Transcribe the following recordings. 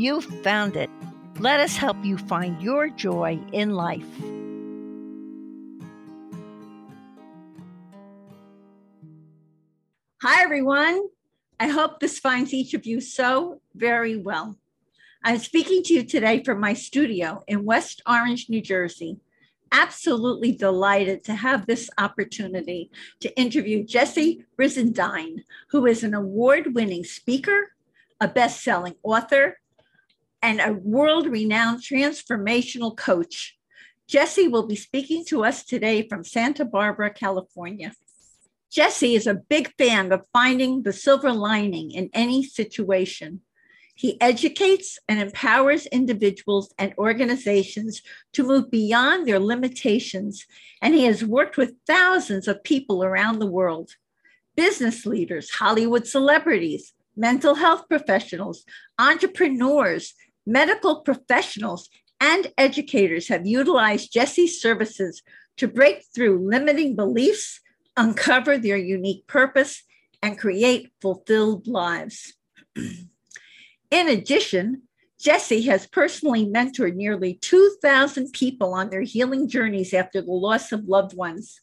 you've found it. Let us help you find your joy in life. Hi, everyone. I hope this finds each of you so very well. I'm speaking to you today from my studio in West Orange, New Jersey. Absolutely delighted to have this opportunity to interview Jesse Brizendine, who is an award winning speaker, a best selling author, and a world renowned transformational coach. Jesse will be speaking to us today from Santa Barbara, California. Jesse is a big fan of finding the silver lining in any situation. He educates and empowers individuals and organizations to move beyond their limitations, and he has worked with thousands of people around the world business leaders, Hollywood celebrities, mental health professionals, entrepreneurs, medical professionals, and educators have utilized Jesse's services to break through limiting beliefs, uncover their unique purpose, and create fulfilled lives. In addition, Jesse has personally mentored nearly 2,000 people on their healing journeys after the loss of loved ones.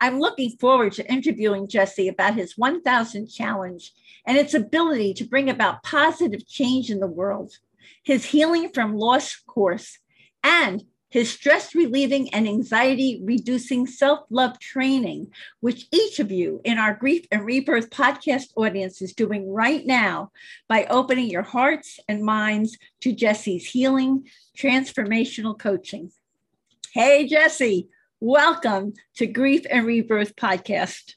I'm looking forward to interviewing Jesse about his 1000 challenge and its ability to bring about positive change in the world, his healing from loss course, and his stress relieving and anxiety reducing self love training, which each of you in our Grief and Rebirth podcast audience is doing right now by opening your hearts and minds to Jesse's healing transformational coaching. Hey, Jesse, welcome to Grief and Rebirth podcast.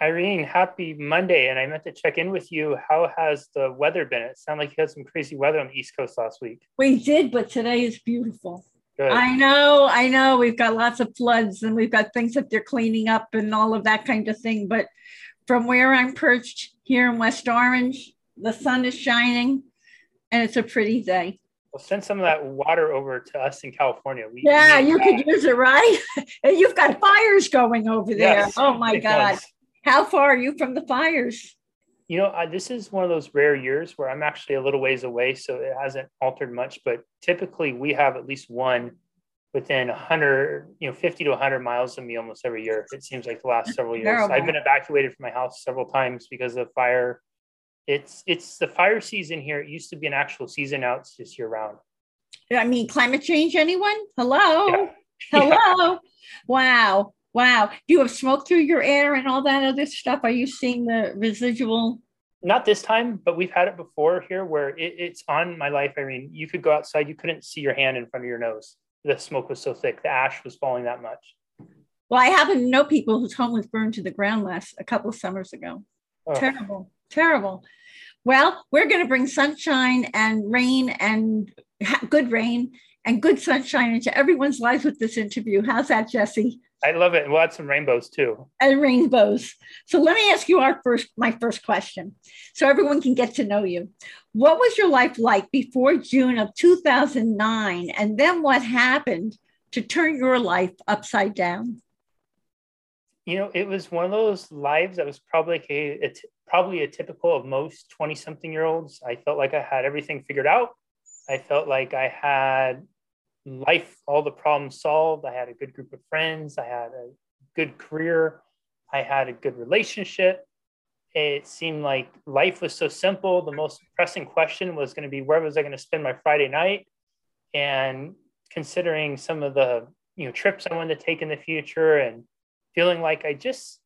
Irene, happy Monday. And I meant to check in with you. How has the weather been? It sounded like you had some crazy weather on the East Coast last week. We did, but today is beautiful. Good. I know, I know. We've got lots of floods and we've got things that they're cleaning up and all of that kind of thing. But from where I'm perched here in West Orange, the sun is shining and it's a pretty day. Well, send some of that water over to us in California. We, yeah, you could use it, right? You've got fires going over there. Yes, oh my God. Ones. How far are you from the fires? you know, I, this is one of those rare years where I'm actually a little ways away, so it hasn't altered much. But typically, we have at least one within 100, you know, 50 to 100 miles of me almost every year. It seems like the last several years. Terrible. I've been evacuated from my house several times because of fire. It's it's the fire season here. It used to be an actual season out; It's just year round. I mean, climate change. Anyone? Hello. Yeah. Hello. Yeah. Wow. Wow. Do you have smoke through your air and all that other stuff? Are you seeing the residual? Not this time, but we've had it before here where it, it's on my life. I mean, you could go outside, you couldn't see your hand in front of your nose. The smoke was so thick, the ash was falling that much. Well, I happen to know people whose home was burned to the ground last a couple of summers ago. Oh. Terrible, terrible. Well, we're going to bring sunshine and rain and good rain and good sunshine into everyone's lives with this interview. How's that, Jesse? I love it. We'll add some rainbows too. And rainbows. So let me ask you our first, my first question, so everyone can get to know you. What was your life like before June of 2009, and then what happened to turn your life upside down? You know, it was one of those lives that was probably a, a t- probably a typical of most 20 something year olds. I felt like I had everything figured out. I felt like I had life, all the problems solved. I had a good group of friends. I had a good career. I had a good relationship. It seemed like life was so simple. The most pressing question was going to be where was I going to spend my Friday night? And considering some of the you know trips I wanted to take in the future and feeling like I just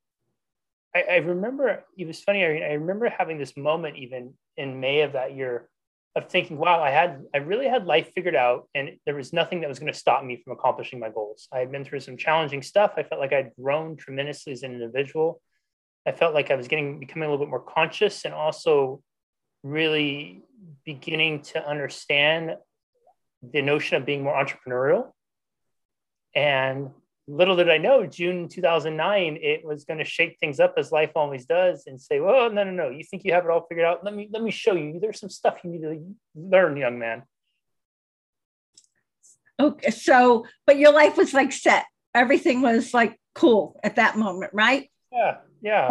I, I remember it was funny. I, I remember having this moment even in May of that year of thinking, wow, I had, I really had life figured out and there was nothing that was going to stop me from accomplishing my goals. I had been through some challenging stuff. I felt like I'd grown tremendously as an individual. I felt like I was getting, becoming a little bit more conscious and also really beginning to understand the notion of being more entrepreneurial. And little did I know, June 2009, it was going to shake things up as life always does, and say, "Well, no, no, no. You think you have it all figured out? Let me let me show you. There's some stuff you need to learn, young man." Okay, so but your life was like set. Everything was like cool at that moment, right? Yeah, yeah.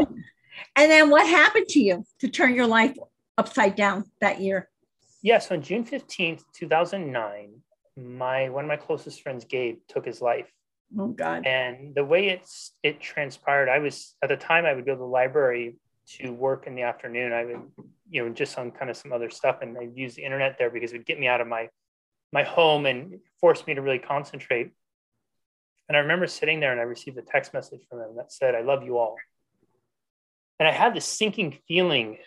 and then what happened to you to turn your life upside down that year? Yes, yeah, so on June 15th, 2009, my one of my closest friends, Gabe, took his life. Oh God. And the way it's it transpired, I was at the time I would go to the library to work in the afternoon. I would, you know, just on kind of some other stuff and I'd use the internet there because it would get me out of my my home and force me to really concentrate. And I remember sitting there and I received a text message from him that said, I love you all. And I had this sinking feeling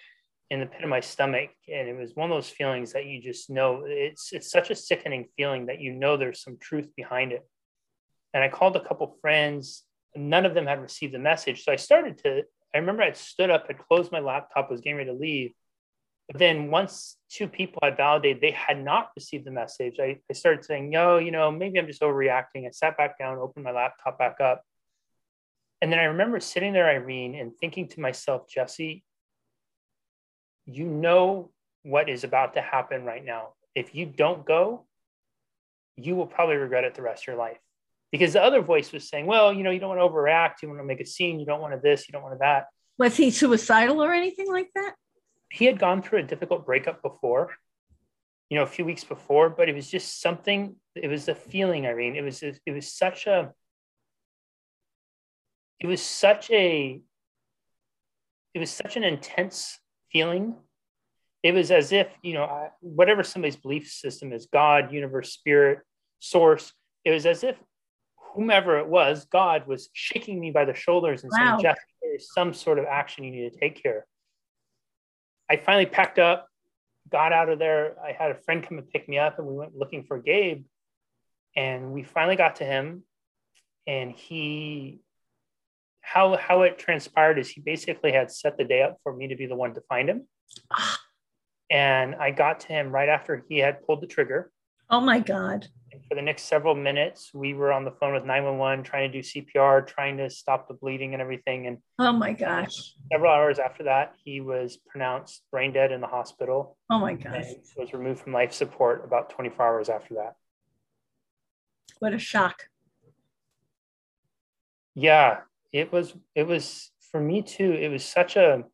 in the pit of my stomach. And it was one of those feelings that you just know it's it's such a sickening feeling that you know there's some truth behind it. And I called a couple friends, none of them had received the message. So I started to, I remember I stood up, had closed my laptop, was getting ready to leave. But then once two people had validated they had not received the message, I, I started saying, no, you know, maybe I'm just overreacting. I sat back down, opened my laptop back up. And then I remember sitting there, Irene, and thinking to myself, Jesse, you know what is about to happen right now. If you don't go, you will probably regret it the rest of your life. Because the other voice was saying, well, you know, you don't want to overreact. You want to make a scene. You don't want to this. You don't want to that. Was he suicidal or anything like that? he had gone through a difficult breakup before, you know, a few weeks before, but it was just something, it was a feeling, Irene. It was, it was such a, it was such a, it was such an intense feeling. It was as if, you know, whatever somebody's belief system is God, universe, spirit, source, it was as if whomever it was, God was shaking me by the shoulders and wow. saying, Jeff, there's some sort of action you need to take here. I finally packed up, got out of there. I had a friend come and pick me up, and we went looking for Gabe. And we finally got to him, and he, how how it transpired is he basically had set the day up for me to be the one to find him. Ah. and I got to him right after he had pulled the trigger. Oh my God. And for the next several minutes, we were on the phone with 911 trying to do CPR, trying to stop the bleeding and everything. And oh my gosh. Several hours after that, he was pronounced brain dead in the hospital. Oh my gosh. Was removed from life support about 24 hours after that. What a shock. Yeah, it was it was for me too. It was such a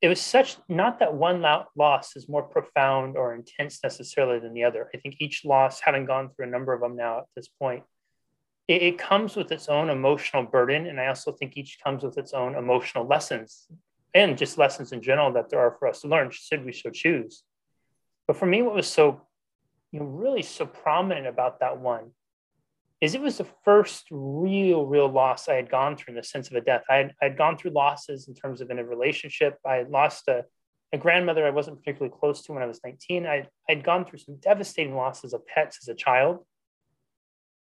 it was such not that one loss is more profound or intense necessarily than the other. I think each loss, having gone through a number of them now at this point, it, it, comes with its own emotional burden. And I also think each comes with its own emotional lessons and just lessons in general that there are for us to learn, should we so choose. But for me, what was so, you know, really so prominent about that one is it was the first real, real loss I had gone through in the sense of a death. I had, I had gone through losses in terms of in a relationship. I had lost a, a grandmother I wasn't particularly close to when I was 19. I had gone through some devastating losses of pets as a child.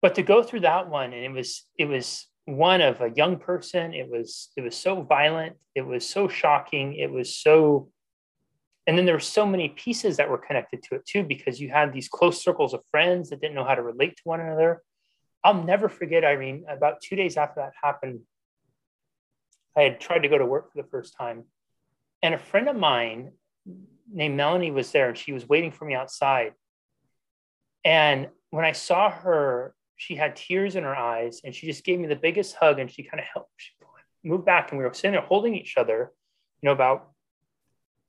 But to go through that one, and it was it was one of a young person. It was it was so violent. It was so shocking. It was so and then there were so many pieces that were connected to it too because you had these close circles of friends that didn't know how to relate to one another I'll never forget, Irene, about two days after that happened, I had tried to go to work for the first time. And a friend of mine named Melanie was there and she was waiting for me outside. And when I saw her, she had tears in her eyes and she just gave me the biggest hug and she kind of helped she moved back and we were sitting there holding each other, you know, about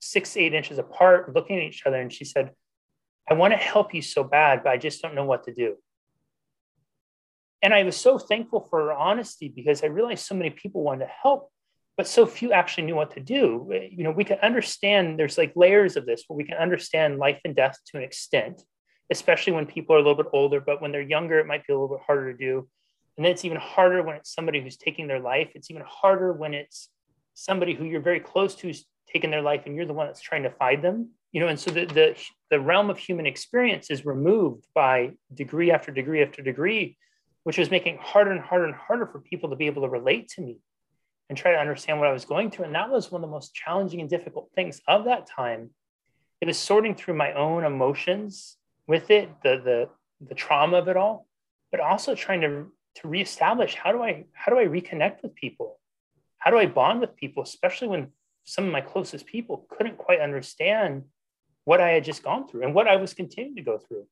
six, eight inches apart, looking at each other. And she said, I want to help you so bad, but I just don't know what to do and I was so thankful for her honesty because I realized so many people wanted to help, but so few actually knew what to do. You know, we can understand there's like layers of this where we can understand life and death to an extent, especially when people are a little bit older, but when they're younger, it might be a little bit harder to do. And then it's even harder when it's somebody who's taking their life. It's even harder when it's somebody who you're very close to who's taken their life and you're the one that's trying to find them. You know, and so the, the, the realm of human experience is removed by degree after degree after degree which was making harder and harder and harder for people to be able to relate to me. and try to understand what I was going through. And that was one of the most challenging and difficult things of that time. It was sorting through my own emotions with it, the the the trauma of it all, but also trying to to reestablish how do I how do I reconnect with people? How do I bond with people, especially when some of my closest people couldn't quite understand what I had just gone through and what I was continuing to go through.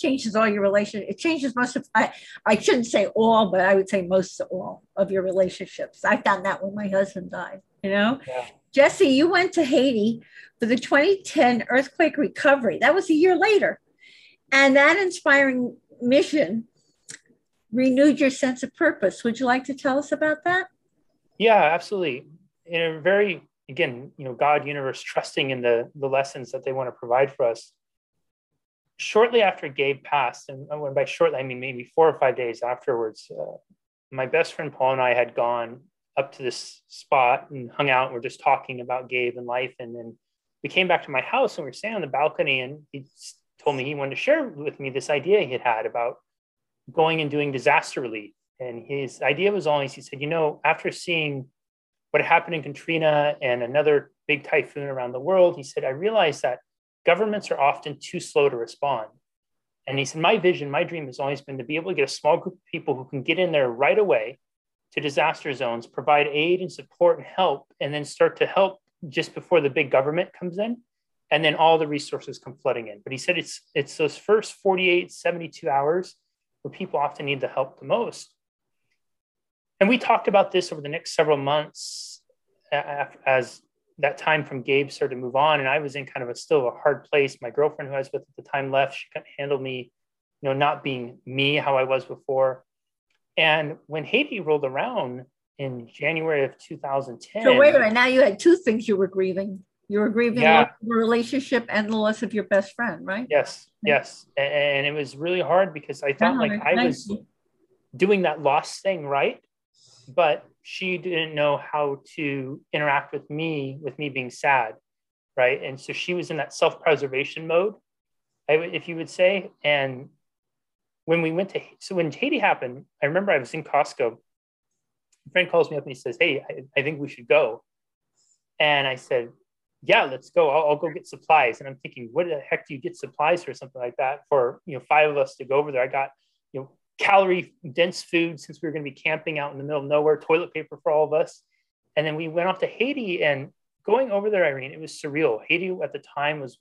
Changes all your relation. It changes most of I I shouldn't say all, but I would say most of all of your relationships. I found that when my husband died. You know, yeah. Jesse, you went to Haiti for the 2010 earthquake recovery. That was a year later, and that inspiring mission renewed your sense of purpose. Would you like to tell us about that? Yeah, absolutely. In a very again, you know, God, universe, trusting in the the lessons that they want to provide for us. Shortly after Gabe passed, and when by shortly I mean maybe four or five days afterwards, uh, my best friend Paul and I had gone up to this spot and hung out. And we're just talking about Gabe and life, and then we came back to my house and we were standing on the balcony, and he told me he wanted to share with me this idea he had had about going and doing disaster relief. And his idea was always, he said, you know, after seeing what happened in Katrina and another big typhoon around the world, he said, I realized that governments are often too slow to respond. And he said, My vision, my dream has always been to be able to get a small group of people who can get in there right away to disaster zones, provide aid and support and help, and then start to help just before the big government comes in. And then all the resources come flooding in. But he said it's it's those first 48, 72 hours where people often need the help the most. And we talked about this over the next several months as that time from Gabe started to move on. And I was in kind of a still a hard place. My girlfriend who I was with at the time left. She couldn't handle me, you know, not being me how I was before. And when Haiti rolled around in January of 2010. So wait a minute. Now you had two things you were grieving. You were grieving yeah. the relationship and the loss of your best friend, right? Yes, yes. And it was really hard because I felt like I was doing that loss thing right but she didn't know how to interact with me with me being sad right? And so she was in that self-preservation mode if you would say. And when we went to so when haiti happened i remember i was in costco. A friend calls me up and he says hey i, I think we should go. And i said yeah let's go. I'll, I'll, go get supplies. And i'm thinking what the heck do you get supplies for something like that for you know five of us to go over there? I got you know calorie dense food since we were going to be camping out in the middle of nowhere, toilet paper for all of us. And then we went off to Haiti and going over there, Irene, it was surreal. Haiti at the time was,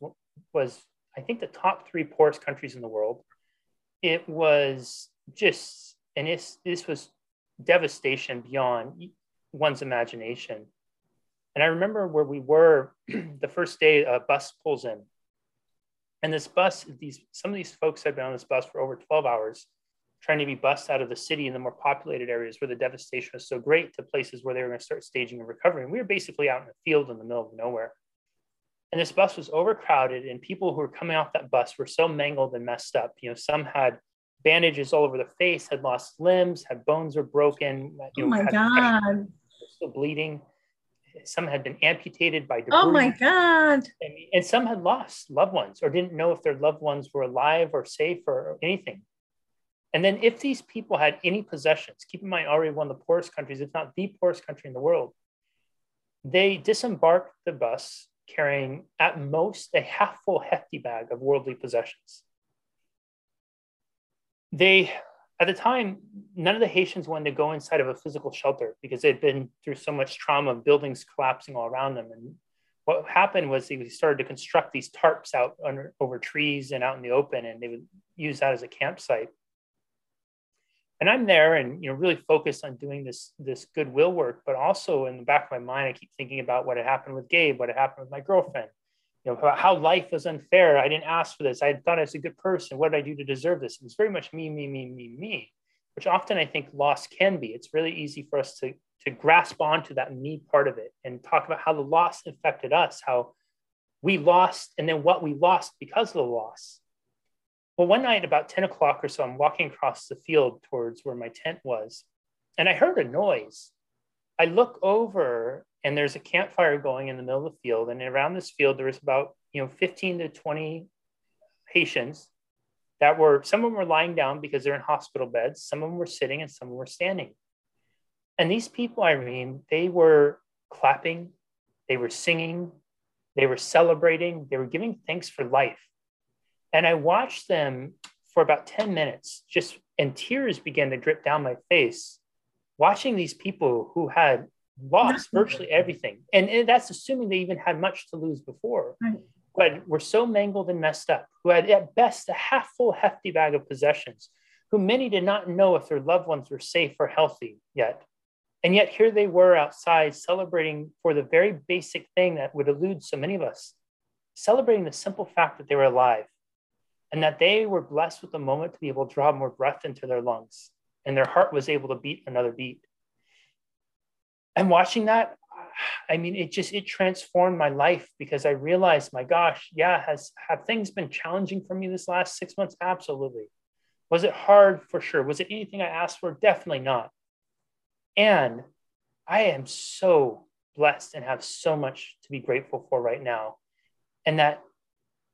was I think the top three poorest countries in the world. It was just, and it's, this was devastation beyond one's imagination. And I remember where we were the first day a bus pulls in. And this bus, these some of these folks had been on this bus for over 12 hours trying to be bussed out of the city in the more populated areas where the devastation was so great to places where they were going to start staging and recovering. We were basically out in the field in the middle of nowhere. And this bus was overcrowded, and people who were coming off that bus were so mangled and messed up. You know, some had bandages all over the face, had lost limbs, had bones were broken. You know, oh my God. Still bleeding. Some had been amputated by oh debris. Oh my God. And, and some had lost loved ones or didn't know if their loved ones were alive or safe or anything. And then if these people had any possessions, keep in mind already one of the poorest countries, if not the poorest country in the world, they disembarked the bus carrying at most a half full hefty bag of worldly possessions. They, at the time, none of the Haitians wanted to go inside of a physical shelter because they'd been through so much trauma, of buildings collapsing all around them. And what happened was they started to construct these tarps out under, over trees and out in the open, and they would use that as a campsite and I'm there and you know really focused on doing this this goodwill work, but also in the back of my mind, I keep thinking about what had happened with Gabe, what had happened with my girlfriend, you know, about how life was unfair. I didn't ask for this. I thought I was a good person. What did I do to deserve this? It was very much me, me, me, me, me, which often I think loss can be. It's really easy for us to to grasp onto that me part of it and talk about how the loss affected us, how we lost, and then what we lost because of the loss well, one night about 10 o'clock or so, I'm walking across the field towards where my tent was, and I heard a noise. I look over and there's a campfire going in the middle of the field. And around this field, there was about, you know, 15 to 20 Haitians that were, some of them were lying down because they're in hospital beds. Some of them were sitting and some were standing. And these people, Irene, they were clapping, they were singing, they were celebrating, they were giving thanks for life. And I watched them for about 10 minutes, just and tears began to drip down my face, watching these people who had lost virtually everything. And, and that's assuming they even had much to lose before. Right. But were so mangled and messed up, who had at best a half full, hefty bag of possessions, who many did not know if their loved ones were safe or healthy yet. And yet here they were outside celebrating for the very basic thing that would elude so many of us, celebrating the simple fact that they were alive and that they were blessed with the moment to be able to draw more breath into their lungs and their heart was able to beat another beat. And watching that, I mean, it just it transformed my life because I realized, my gosh, yeah, has have things been challenging for me this last six months? Absolutely. Was it hard for sure? Was it anything I asked for? Definitely not. And I am so blessed and have so much to be grateful for right now. And that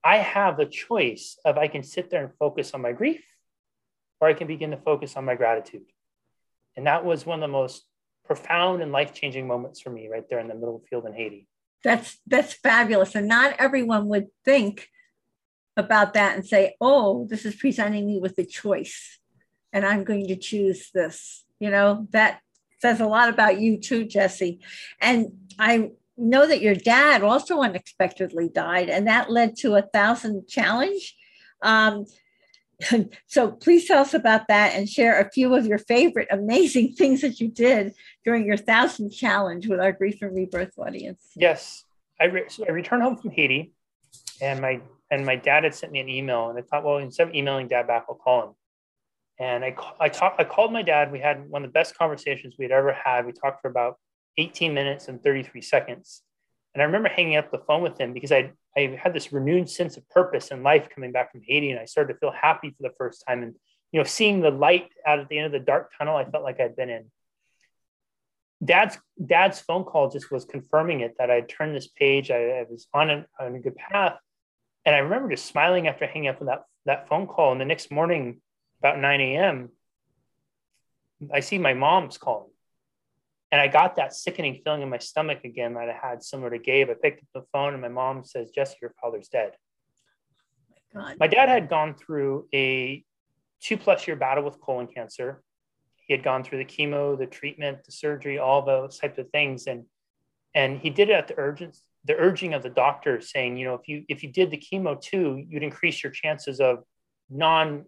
I have the choice of I can sit there and focus on my grief or I can begin to focus on my gratitude. And that was one of the most profound and life-changing moments for me right there in the middle field in Haiti. That's that's fabulous. And not everyone would think about that and say, oh, this is presenting me with a choice and I'm going to choose this. You know, that says a lot about you too, Jesse. And I know that your dad also unexpectedly died, and that led to a thousand challenge. Um, so please tell us about that and share a few of your favorite amazing things that you did during your thousand challenge with our grief and rebirth audience. Yes, I, re- so I returned home from Haiti, and my and my dad had sent me an email, and I thought, well, instead of emailing dad back, I'll call him. And I, I, talk, I called my dad. We had one of the best conversations we had ever had. We talked for about 18 minutes and 33 seconds. And I remember hanging up the phone with him because I, I had this renewed sense of purpose in life coming back from Haiti. And I started to feel happy for the first time. And, you know, seeing the light out at the end of the dark tunnel, I felt like I'd been in. Dad's dad's phone call just was confirming it that I had turned this page. I, I was on a, on a good path. And I remember just smiling after hanging up with that, that phone call. And the next morning, about 9 a.m., I see my mom's calling. And I got that sickening feeling in my stomach again that I had similar to Gabe. I picked up the phone and my mom says, Jesse, your father's dead. Oh my dad had gone through a two plus year battle with colon cancer. He had gone through the chemo, the treatment, the surgery, all those types of things. And and he did it at the urgent the urging of the doctor saying, you know, if you if you did the chemo too, you'd increase your chances of non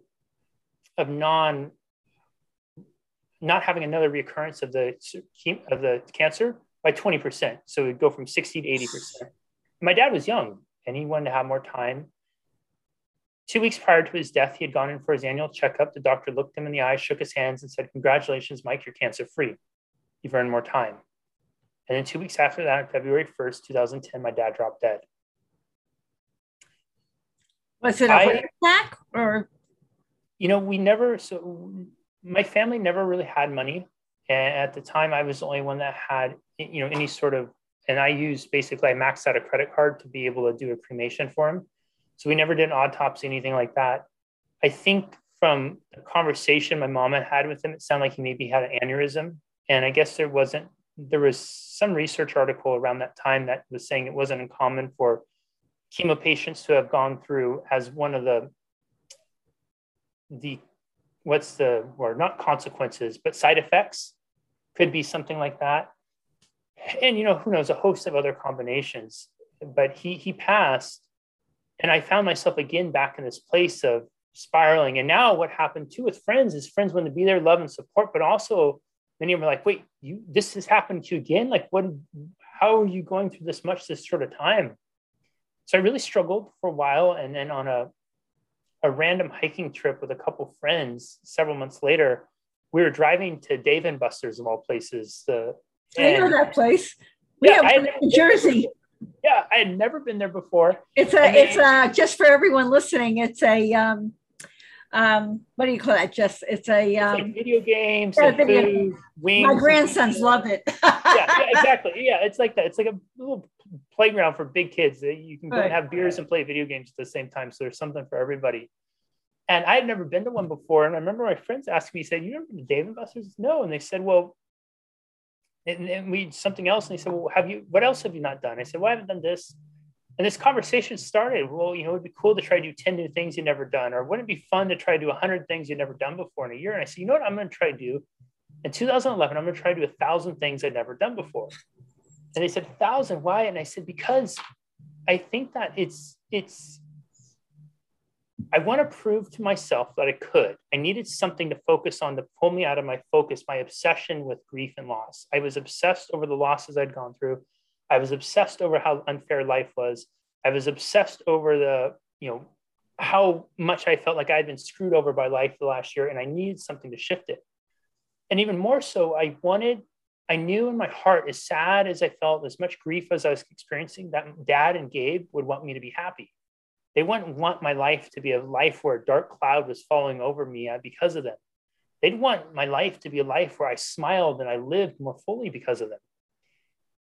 of non not having another recurrence of the of the cancer by 20%. So it'd go from 60 to 80%. My dad was young and he wanted to have more time. Two weeks prior to his death, he had gone in for his annual checkup. The doctor looked him in the eye, shook his hands, and said, Congratulations, Mike, you're cancer free. You've earned more time. And then two weeks after that, February 1st, 2010, my dad dropped dead. Was it a heart attack or? You know, we never, so my family never really had money. And at the time, I was the only one that had, you know, any sort of, and I used basically, I maxed out a credit card to be able to do a cremation for him. So we never did an autopsy, anything like that. I think from the conversation my mom had had with him, it sounded like he maybe had an aneurysm. And I guess there wasn't, there was some research article around that time that was saying it wasn't uncommon for chemo patients to have gone through as one of the the what's the or not consequences but side effects could be something like that. And you know who knows a host of other combinations. But he he passed. And i found myself again back in this place of spiraling. And now what happened too with friends is friends want to be there love and support. But also many of them are like wait you this has happened to you again? Like what how are you going through this much this sort of time? So i really struggled for a while and then on a a random hiking trip with a couple friends several months later. We were driving to Dave and Buster's of all places. Uh, I know that place. We yeah, have New Jersey. Yeah, I had never been there before. It's a, it's a, just for everyone listening. It's a, um, um, what do you call that? Just it's a um, it's like video games, yeah, video, food, wings. My grandsons love it. yeah, yeah, exactly. Yeah, it's like that. It's like a little playground for big kids that you can go right. and have beers and play video games at the same time. So there's something for everybody. And I had never been to one before. And I remember my friends asked me, said, You ever been to Dave and Buster's? No. And they said, Well, and then we something else. And he said, well, have you, what else have you not done? I said, well, I haven't done this. And this conversation started, well, you know, it'd be cool to try to do 10 new things you've never done, or wouldn't it be fun to try to do 100 things you've never done before in a year? And I said, you know what I'm going to try to do? In 2011, I'm going to try to do a thousand things I'd never done before. And they said, thousand, why? And I said, because I think that it's, it's, I want to prove to myself that I could. I needed something to focus on to pull me out of my focus, my obsession with grief and loss. I was obsessed over the losses I'd gone through. I was obsessed over how unfair life was. I was obsessed over the, you know, how much I felt like I had been screwed over by life the last year, and I needed something to shift it. And even more so, I wanted, I knew in my heart, as sad as I felt, as much grief as I was experiencing, that dad and Gabe would want me to be happy. They wouldn't want my life to be a life where a dark cloud was falling over me uh, because of them. They'd want my life to be a life where I smiled and I lived more fully because of them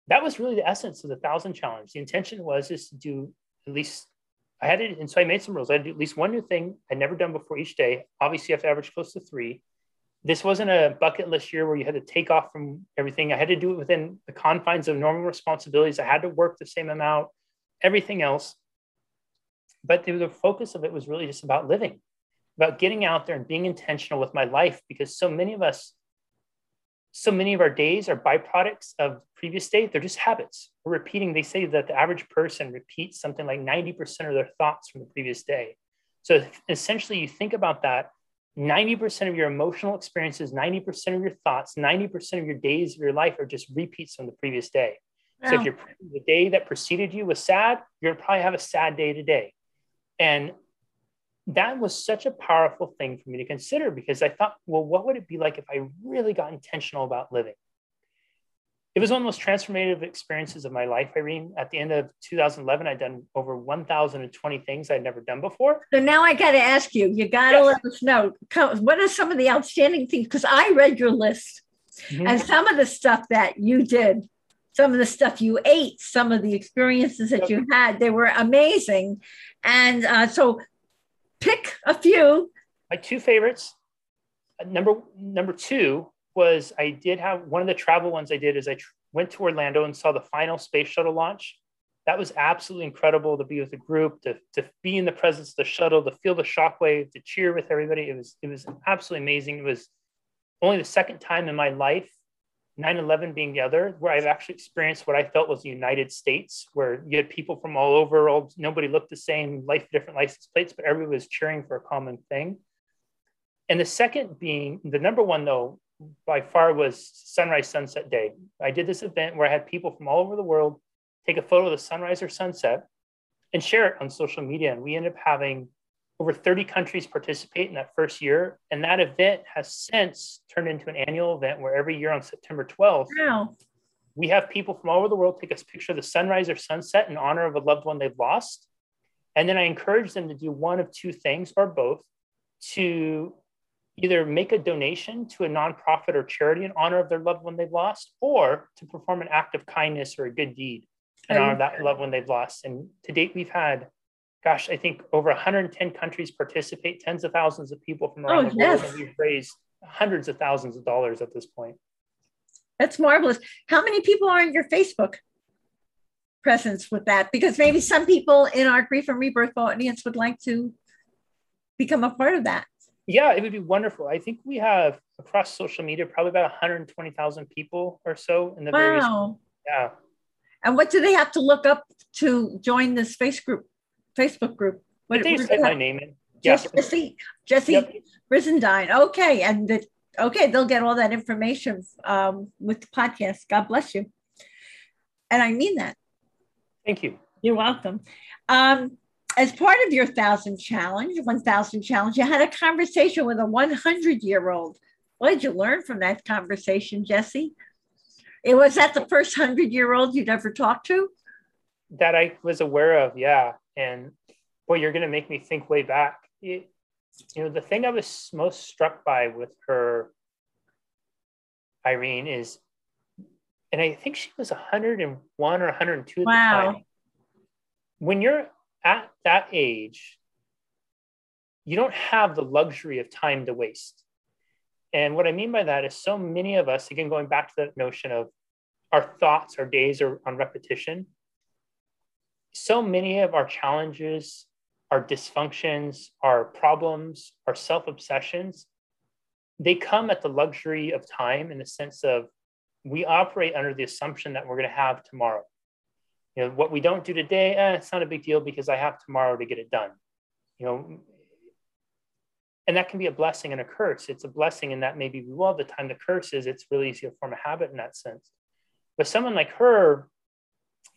that was really the essence of the thousand challenge. The intention was just to do at least I had it, and so I made some rules. I had to do at least one new thing I'd never done before each day. Obviously, you have to average close to three. This wasn't a bucket list year where you had to take off from everything. I had to do it within the confines of normal responsibilities. I had to work the same amount, everything else. But the focus of it was really just about living, about getting out there and being intentional with my life, because so many of us so many of our days are byproducts of previous day. They're just habits. We're repeating. They say that the average person repeats something like 90% of their thoughts from the previous day. So essentially, you think about that 90% of your emotional experiences, 90% of your thoughts, 90% of your days of your life are just repeats from the previous day. Wow. So if you're the day that preceded you was sad, you're gonna probably have a sad day today. And that was such a powerful thing for me to consider because I thought, well, what would it be like if I really got intentional about living? It was one of the most transformative experiences of my life, Irene. At the end of 2011, I'd done over 1,020 things I'd never done before. So now I got to ask you, you got to yes. let us know what are some of the outstanding things? Because I read your list mm-hmm. and some of the stuff that you did, some of the stuff you ate, some of the experiences that you had, they were amazing. And uh, so pick a few. My two favorites. Uh, number number two was I did have one of the travel ones I did is I tr- went to Orlando and saw the final space shuttle launch. That was absolutely incredible to be with a group, to, to be in the presence of the shuttle, to feel the shockwave, to cheer with everybody. It was it was absolutely amazing. It was only the second time in my life 9-11 being the other where i've actually experienced what i felt was the united states where you had people from all over all, nobody looked the same life different license plates but everybody was cheering for a common thing and the second being the number one though by far was sunrise sunset day i did this event where i had people from all over the world take a photo of the sunrise or sunset and share it on social media and we ended up having over 30 countries participate in that first year. And that event has since turned into an annual event where every year on September 12th, wow. we have people from all over the world take a picture of the sunrise or sunset in honor of a loved one they've lost. And then I encourage them to do one of two things or both to either make a donation to a nonprofit or charity in honor of their loved one they've lost, or to perform an act of kindness or a good deed in honor of that loved one they've lost. And to date, we've had gosh, I think over 110 countries participate, tens of thousands of people from around oh, the world, yes. and we've raised hundreds of thousands of dollars at this point. That's marvelous. How many people are in your Facebook presence with that? Because maybe some people in our grief and rebirth audience would like to become a part of that. Yeah, it would be wonderful. I think we have across social media probably about 120,000 people or so in the wow. various. Yeah. And what do they have to look up to join this face group? Facebook group. What, they say my name in. Yeah. Jesse, Jesse yep. Brizendine. Okay. And the, okay, they'll get all that information um, with the podcast. God bless you. And I mean that. Thank you. You're welcome. Um, as part of your thousand challenge, 1000 challenge, you had a conversation with a 100 year old. What did you learn from that conversation, Jesse? It was that the first 100 year old you'd ever talked to? That I was aware of, yeah. And boy, you're going to make me think way back. It, you know, the thing I was most struck by with her, Irene, is, and I think she was 101 or 102 at wow. the time. When you're at that age, you don't have the luxury of time to waste. And what I mean by that is so many of us, again, going back to that notion of our thoughts, our days are on repetition. So many of our challenges, our dysfunctions, our problems, our self obsessions, they come at the luxury of time in the sense of we operate under the assumption that we're going to have tomorrow. You know, what we don't do today, eh, it's not a big deal because I have tomorrow to get it done. You know, and that can be a blessing and a curse. It's a blessing in that maybe we will the time. The curse is it's really easy to form a habit in that sense. But someone like her,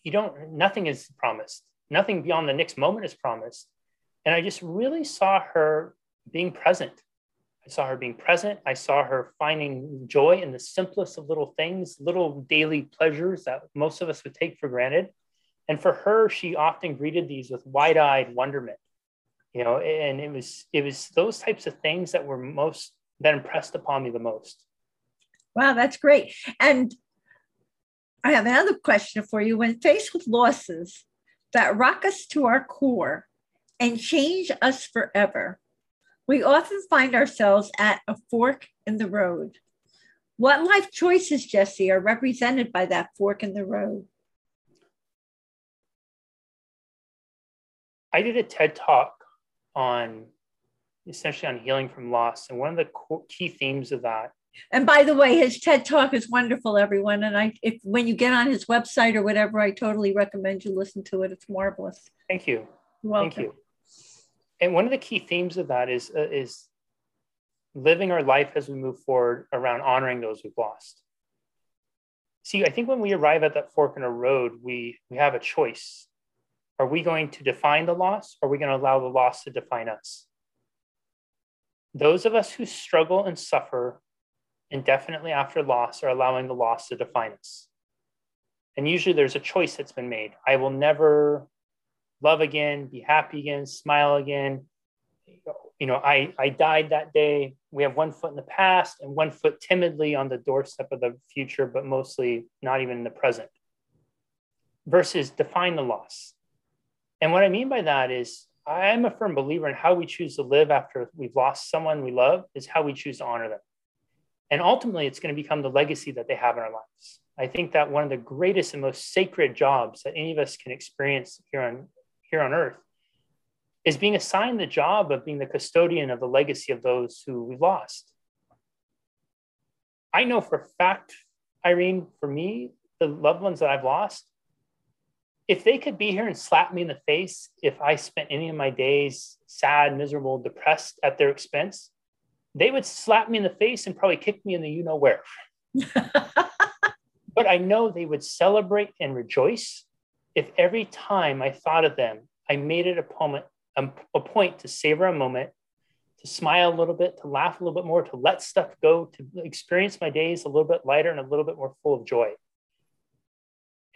you don't, nothing is promised. Nothing beyond the next moment is promised. And I just really saw her being present. I saw her being present. I saw her finding joy in the simplest of little things, little daily pleasures that most of us would take for granted. And for her, she often greeted these with wide eyed wonderment you know and it was it was those types of things that were most that impressed upon me the most. Wow that's great. And i have another question for you. When faced with losses that rock us to our core and change us forever we often find ourselves at a fork in the road. What life choices jesse are represented by that fork in the road i did a ted talk on essentially on healing from loss. And one of the key themes of that. And by the way, his TED Talk is wonderful, everyone. And I, if when you get on his website or whatever, I totally recommend you listen to it. It's marvelous. Thank you. Thank you. And one of the key themes of that is uh, is living our life as we move forward around honoring those we've lost. See, I think when we arrive at that fork in a road, we we have a choice are we going to define the loss or are we going to allow the loss to define us? Those of us who struggle and suffer indefinitely after loss are allowing the loss to define us. And usually there's a choice that's been made. I will never love again, be happy again, smile again. You know, I, I died that day. We have one foot in the past and one foot timidly on the doorstep of the future, but mostly not even in the present. Versus define the loss. And what I mean by that is, I'm a firm believer in how we choose to live after we've lost someone we love is how we choose to honor them. And ultimately, it's going to become the legacy that they have in our lives. I think that one of the greatest and most sacred jobs that any of us can experience here on, here on earth is being assigned the job of being the custodian of the legacy of those who we lost. I know for a fact, Irene, for me, the loved ones that I've lost, if they could be here and slap me in the face if I spent any of my days sad, miserable, depressed at their expense, they would slap me in the face and probably kick me in the you know where. but I know they would celebrate and rejoice if every time I thought of them, I made it a, moment, a, a point to savor a moment, to smile a little bit, to laugh a little bit more, to let stuff go, to experience my days a little bit lighter and a little bit more full of joy.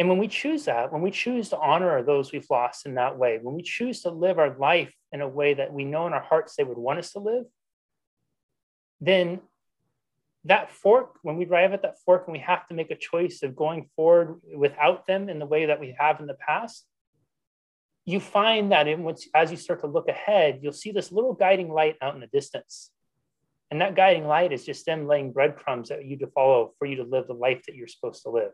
And when we choose that, when we choose to honor those we've lost in that way, when we choose to live our life in a way that we know in our hearts they would want us to live, then that fork, when we arrive at that fork and we have to make a choice of going forward without them in the way that we have in the past, you find that in as you start to look ahead, you'll see this little guiding light out in the distance. And that guiding light is just them laying breadcrumbs that you to follow for you to live the life that you're supposed to live.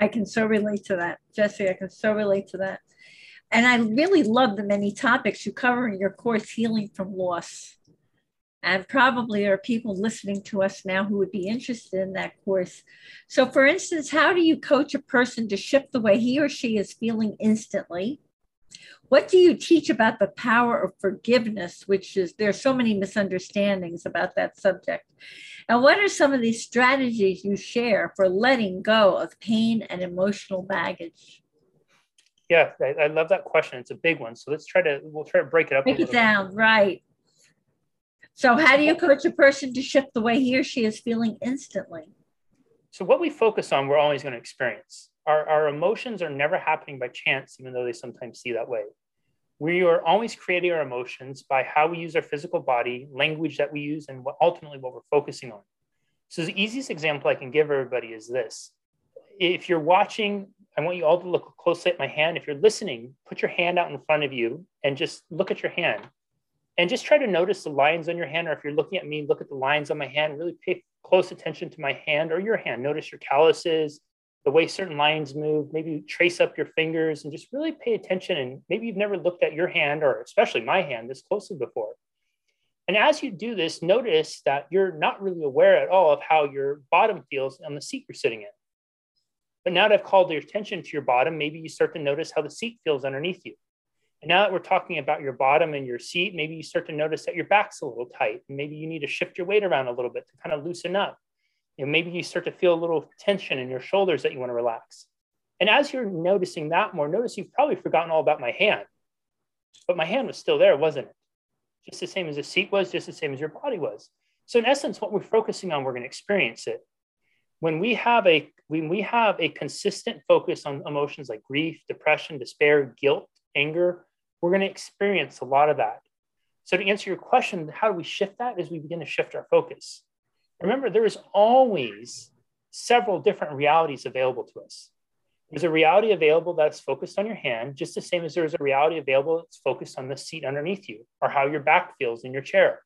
I can so relate to that, Jesse. I can so relate to that. And I really love the many topics you cover in your course, Healing from Loss. And probably there are people listening to us now who would be interested in that course. So, for instance, how do you coach a person to shift the way he or she is feeling instantly? What do you teach about the power of forgiveness, which is there's so many misunderstandings about that subject? And what are some of these strategies you share for letting go of pain and emotional baggage? Yeah, I, I love that question. It's a big one. So let's try to we'll try to break it up. Break it down, bit. right. So how do you coach a person to shift the way he or she is feeling instantly? So what we focus on, we're always going to experience. Our, our emotions are never happening by chance, even though they sometimes see that way. We are always creating our emotions by how we use our physical body, language that we use, and what, ultimately what we're focusing on. So the easiest example I can give everybody is this. If you're watching, I want you all to look closely at my hand. If you're listening, put your hand out in front of you and just look at your hand. And just try to notice the lines on your hand, or if you're looking at me, look at the lines on my hand. Really pay close attention to my hand or your hand. Notice your calluses, the way certain lines move, maybe trace up your fingers and just really pay attention. And maybe you've never looked at your hand or especially my hand this closely before. And as you do this, notice that you're not really aware at all of how your bottom feels on the seat you're sitting in. But now that I've called your attention to your bottom, maybe you start to notice how the seat feels underneath you. And now that we're talking about your bottom and your seat, maybe you start to notice that your back's a little tight. And maybe you need to shift your weight around a little bit to kind of loosen up. You know, maybe you start to feel a little tension in your shoulders that you want to relax. And as you're noticing that more, notice you've probably forgotten all about my hand. But my hand was still there, wasn't it? Just the same as the seat was, just the same as your body was. So in essence, what we're focusing on, we're going to experience it. When we have a when we have a consistent focus on emotions like grief, depression, despair, guilt, anger, we're going to experience a lot of that. So, to answer your question, how do we shift that? Is we begin to shift our focus. Remember, there is always several different realities available to us. There's a reality available that's focused on your hand, just the same as there's a reality available that's focused on the seat underneath you or how your back feels in your chair.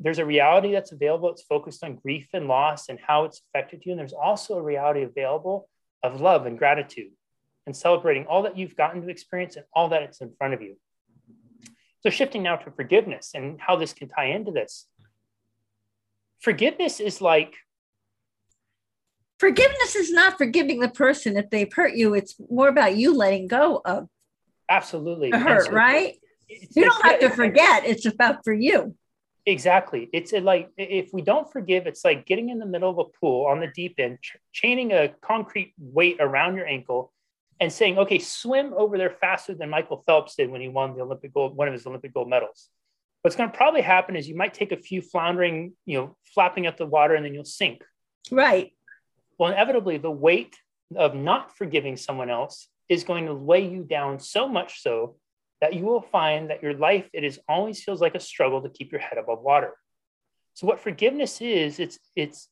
There's a reality that's available that's focused on grief and loss and how it's affected you. And there's also a reality available of love and gratitude and celebrating all that you've gotten to experience and all that it's in front of you. So, shifting now to forgiveness and how this can tie into this. Forgiveness is like forgiveness is not forgiving the person if they've hurt you. It's more about you letting go of absolutely hurt, so right? You don't have to forget. It's about for you. Exactly. It's like if we don't forgive, it's like getting in the middle of a pool on the deep end, ch- chaining a concrete weight around your ankle, and saying, okay, swim over there faster than Michael Phelps did when he won the Olympic gold, one of his Olympic gold medals. What's going to probably happen is you might take a few floundering, you know, flapping at the water and then you'll sink. Right. Well, inevitably, the weight of not forgiving someone else is going to weigh you down so much so that you will find that your life, it is always feels like a struggle to keep your head above water. So what forgiveness is, it's, it's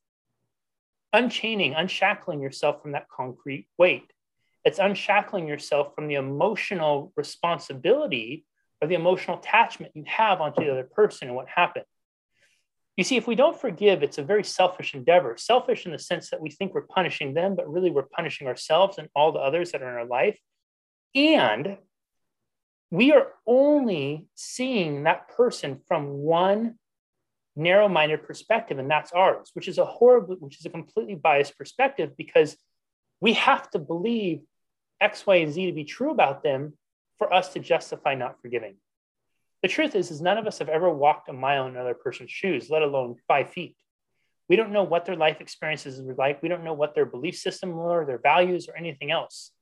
unchaining, unshackling yourself from that concrete weight. It's unshackling yourself from the emotional responsibility or the emotional attachment you have onto the other person and what happened. You see, if we don't forgive, it's a very selfish endeavor. Selfish in the sense that we think we're punishing them, but really we're punishing ourselves and all the others that are in our life. And we are only seeing that person from one narrow-minded perspective, and that's ours, which is a horrible, which is a completely biased perspective because we have to believe X, Y, and Z to be true about them for us to justify not forgiving. The truth is, is none of us have ever walked a mile in another person's shoes, let alone five feet. We don't know what their life experiences were like. We don't know what their belief system were, their values, or anything else.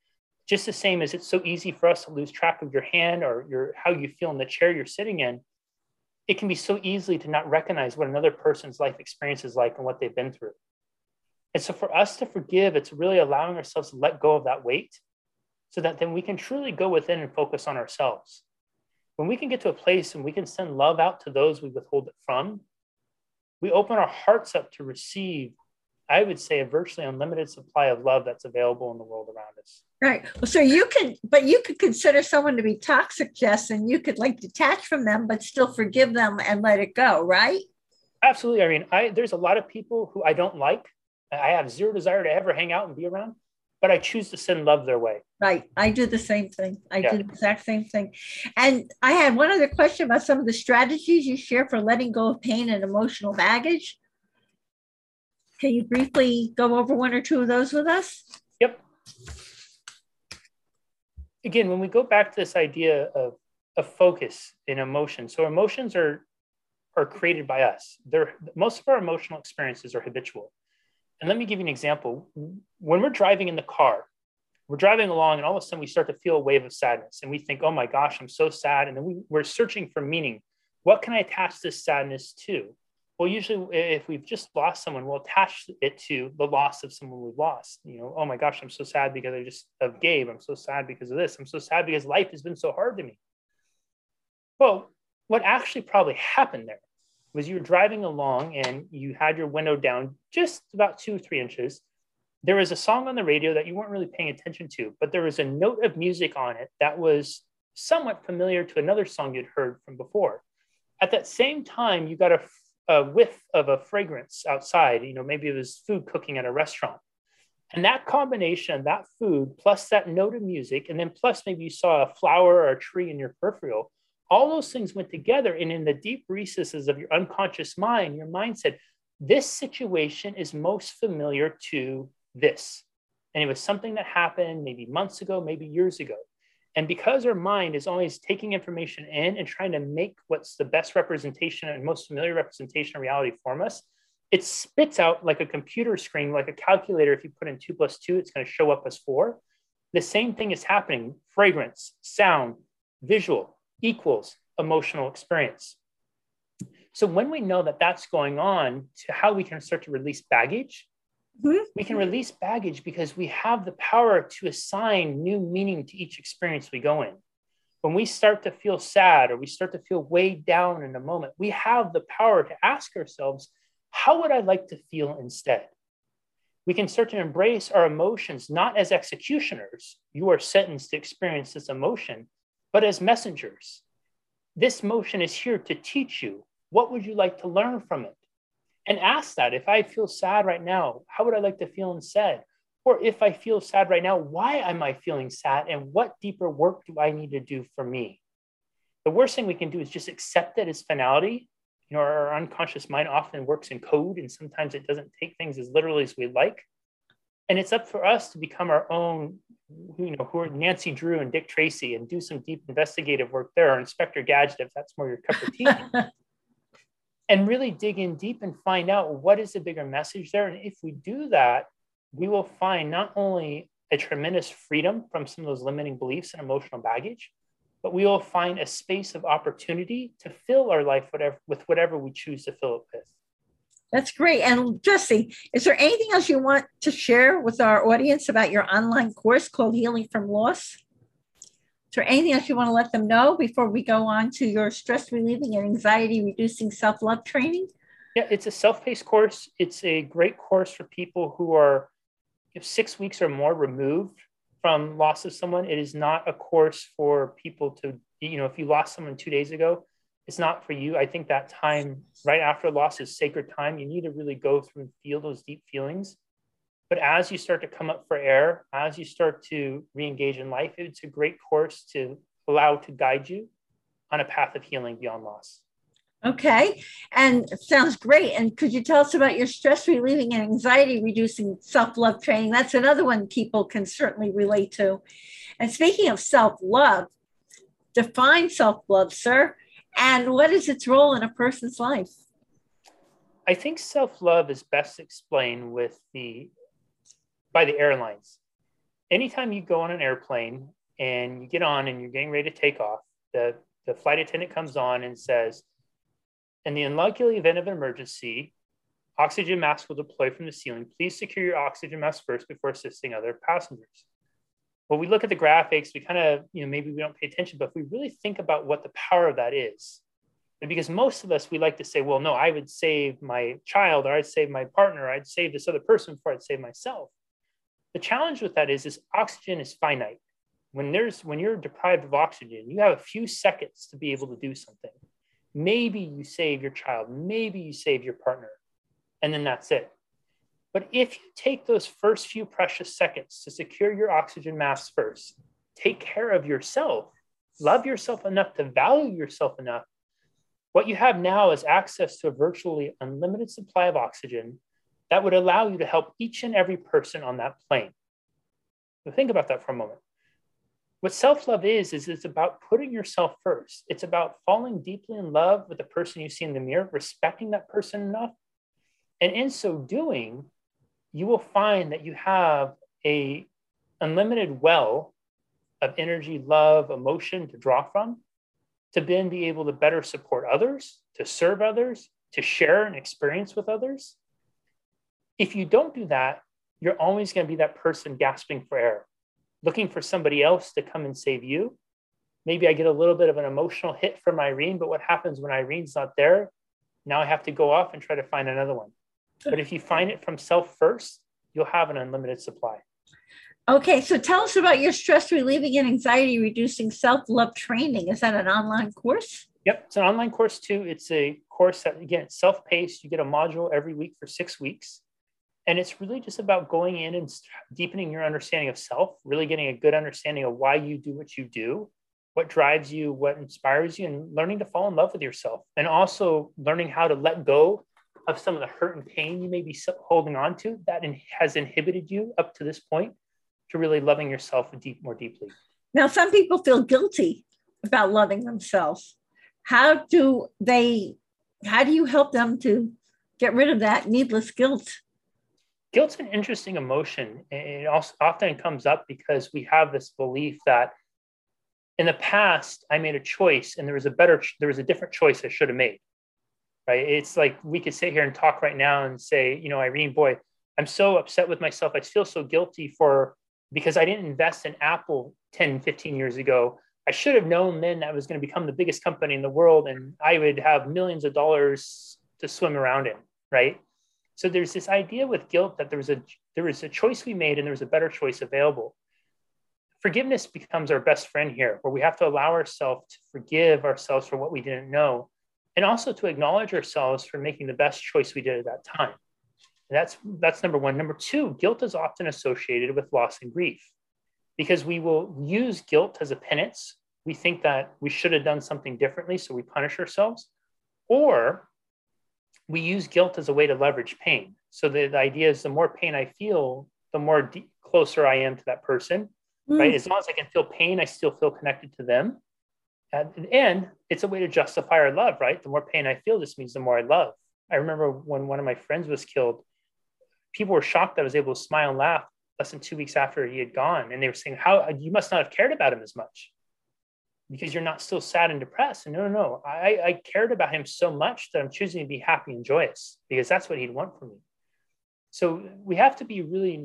Just the same as it's so easy for us to lose track of your hand or your how you feel in the chair you're sitting in, it can be so easily to not recognize what another person's life experience is like and what they've been through. And so for us to forgive, it's really allowing ourselves to let go of that weight so that then we can truly go within and focus on ourselves. When we can get to a place and we can send love out to those we withhold it from, we open our hearts up to receive, I would say, a virtually unlimited supply of love that's available in the world around us. Right. So you could, but you could consider someone to be toxic, Jess, and you could like detach from them, but still forgive them and let it go, right? Absolutely. I mean, I there's a lot of people who I don't like. I have zero desire to ever hang out and be around but I choose to send love their way. Right. I do the same thing. I yeah. do the exact same thing. And I had one other question about some of the strategies you share for letting go of pain and emotional baggage. Can you briefly go over one or two of those with us? Yep. Again, when we go back to this idea of, of focus in emotion, so emotions are are created by us. They're most of our emotional experiences are habitual. And let me give you an example. When we're driving in the car, we're driving along, and all of a sudden we start to feel a wave of sadness. And we think, oh my gosh, I'm so sad. And then we, we're searching for meaning. What can I attach this sadness to? Well, usually if we've just lost someone, we'll attach it to the loss of someone we've lost. You know, oh my gosh, I'm so sad because I just of Gabe. I'm so sad because of this. I'm so sad because life has been so hard to me. Well, what actually probably happened there was you were driving along and you had your window down just about two or three inches. There was a song on the radio that you weren't really paying attention to, but there was a note of music on it that was somewhat familiar to another song you'd heard from before. At that same time, you got a, a whiff of a fragrance outside. You know, maybe it was food cooking at a restaurant. And that combination, that food, plus that note of music, and then plus maybe you saw a flower or a tree in your peripheral, all those things went together. And in the deep recesses of your unconscious mind, your mind said, This situation is most familiar to this. And it was something that happened maybe months ago, maybe years ago. And because our mind is always taking information in and trying to make what's the best representation and most familiar representation of reality for us, it spits out like a computer screen, like a calculator. If you put in two plus two, it's going to show up as four. The same thing is happening fragrance, sound, visual equals emotional experience. So when we know that that's going on, to how we can start to release baggage, mm-hmm. we can release baggage because we have the power to assign new meaning to each experience we go in. When we start to feel sad or we start to feel weighed down in a moment, we have the power to ask ourselves, how would I like to feel instead? We can start to embrace our emotions not as executioners. You are sentenced to experience this emotion, but as messengers. This motion is here to teach you. What would you like to learn from it? And ask that if I feel sad right now, how would I like to feel instead? Or if I feel sad right now, why am I feeling sad? And what deeper work do I need to do for me? The worst thing we can do is just accept it as finality you know, our unconscious mind often works in code, and sometimes it doesn't take things as literally as we like. And it's up for us to become our own, you know, who are Nancy Drew and Dick Tracy and do some deep investigative work there, or Inspector Gadget, if that's more your cup of tea. and really dig in deep and find out what is the bigger message there. And if we do that, we will find not only a tremendous freedom from some of those limiting beliefs and emotional baggage, but we will find a space of opportunity to fill our life whatever, with whatever we choose to fill it with. That's great. And Jesse, is there anything else you want to share with our audience about your online course called Healing from Loss? Is there anything else you want to let them know before we go on to your stress relieving and anxiety reducing self love training? Yeah, it's a self paced course. It's a great course for people who are six weeks or more removed from loss of someone. It is not a course for people to, you know, if you lost someone two days ago, it's not for you. I think that time right after loss is sacred time. You need to really go through and feel those deep feelings. But as you start to come up for air, as you start to re-engage in life, it's a great course to allow to guide you on a path of healing beyond loss. Okay. And sounds great. And could you tell us about your stress relieving and anxiety reducing self love training? That's another one people can certainly relate to. And speaking of self love, define self love, sir, and what is its role in a person's life? I think self love is best explained with the by the airlines. Anytime you go on an airplane and you get on and you're getting ready to take off, the, the flight attendant comes on and says, in the unlikely event of an emergency, oxygen masks will deploy from the ceiling. Please secure your oxygen mask first before assisting other passengers. When we look at the graphics, we kind of, you know, maybe we don't pay attention, but if we really think about what the power of that is, because most of us, we like to say, well, no, I would save my child, or I'd save my partner, or I'd save this other person before I'd save myself. The challenge with that is, is oxygen is finite. When there's when you're deprived of oxygen, you have a few seconds to be able to do something. Maybe you save your child, maybe you save your partner, and then that's it. But if you take those first few precious seconds to secure your oxygen mask first, take care of yourself, love yourself enough to value yourself enough, what you have now is access to a virtually unlimited supply of oxygen that would allow you to help each and every person on that plane. So think about that for a moment. What self love is, is it's about putting yourself first. It's about falling deeply in love with the person you see in the mirror, respecting that person enough. And in so doing, you will find that you have a unlimited well of energy, love, emotion to draw from, to then be able to better support others, to serve others, to share an experience with others. If you don't do that, you're always going to be that person gasping for air looking for somebody else to come and save you. Maybe I get a little bit of an emotional hit from Irene, but what happens when Irene's not there? Now I have to go off and try to find another one. But if you find it from self first, you'll have an unlimited supply. Okay, so tell us about your stress relieving and anxiety reducing self love training. Is that an online course? Yep, it's an online course too. It's a course that, again, self paced. You get a module every week for six weeks. And it's really just about going in and deepening your understanding of self, really getting a good understanding of why you do what you do, what drives you, what inspires you, and learning to fall in love with yourself. And also learning how to let go of some of the hurt and pain you may be holding on to that has inhibited you up to this point to really loving yourself deep, more deeply. Now, some people feel guilty about loving themselves. How do they, how do you help them to get rid of that needless guilt? Guilt's an interesting emotion. It also often comes up because we have this belief that in the past I made a choice and there was a better, there was a different choice I should have made right? It's like we could sit here and talk right now and say, you know, Irene, boy, I'm so upset with myself. I feel so guilty for because I didn't invest in Apple 10, 15 years ago. I should have known then that was going to become the biggest company in the world and I would have millions of dollars to swim around in, right? So there's this idea with guilt that there was a there was a choice we made and there was a better choice available. Forgiveness becomes our best friend here, where we have to allow ourselves to forgive ourselves for what we didn't know and also to acknowledge ourselves for making the best choice we did at that time. And that's that's number one. Number two, guilt is often associated with loss and grief because we will use guilt as a penance. We think that we should have done something differently, so we punish ourselves, or we use guilt as a way to leverage pain. So the, the idea is the more pain I feel, the more de- closer I am to that person. Mm. Right? As long as I can feel pain, I still feel connected to them. And, it's a way to justify our love, right? The more pain I feel, this means the more I love. I remember when one of my friends was killed, people were shocked that I was able to smile and laugh less than two weeks after he had gone. And they were saying, How you must not have cared about him as much because you're not still sad and depressed. And no, no, no. I, I cared about him so much that I'm choosing to be happy and joyous because that's what he'd want from me. So we have to be really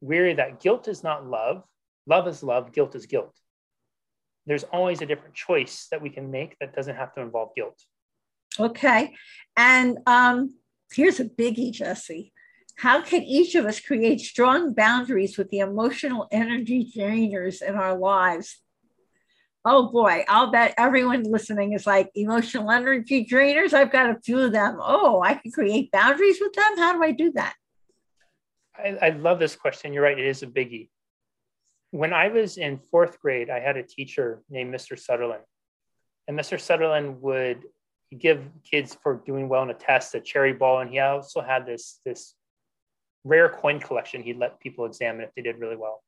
weary that guilt is not love. Love is love, guilt is guilt there's always a different choice that we can make that doesn't have to involve guilt. Okay. And um, here's a biggie, Jesse. How can each of us create strong boundaries with the emotional energy drainers in our lives? Oh boy, I'll bet everyone listening is like emotional energy drainers. I've got a few of them. Oh, I can create boundaries with them. How do I do that? I, I love this question. You're right. It is a biggie when I was in fourth grade, I had a teacher named Mr. Sutherland. And Mr. Sutherland would give kids for doing well in a test a cherry ball. And he also had this, this rare coin collection he'd let people examine if they did really well.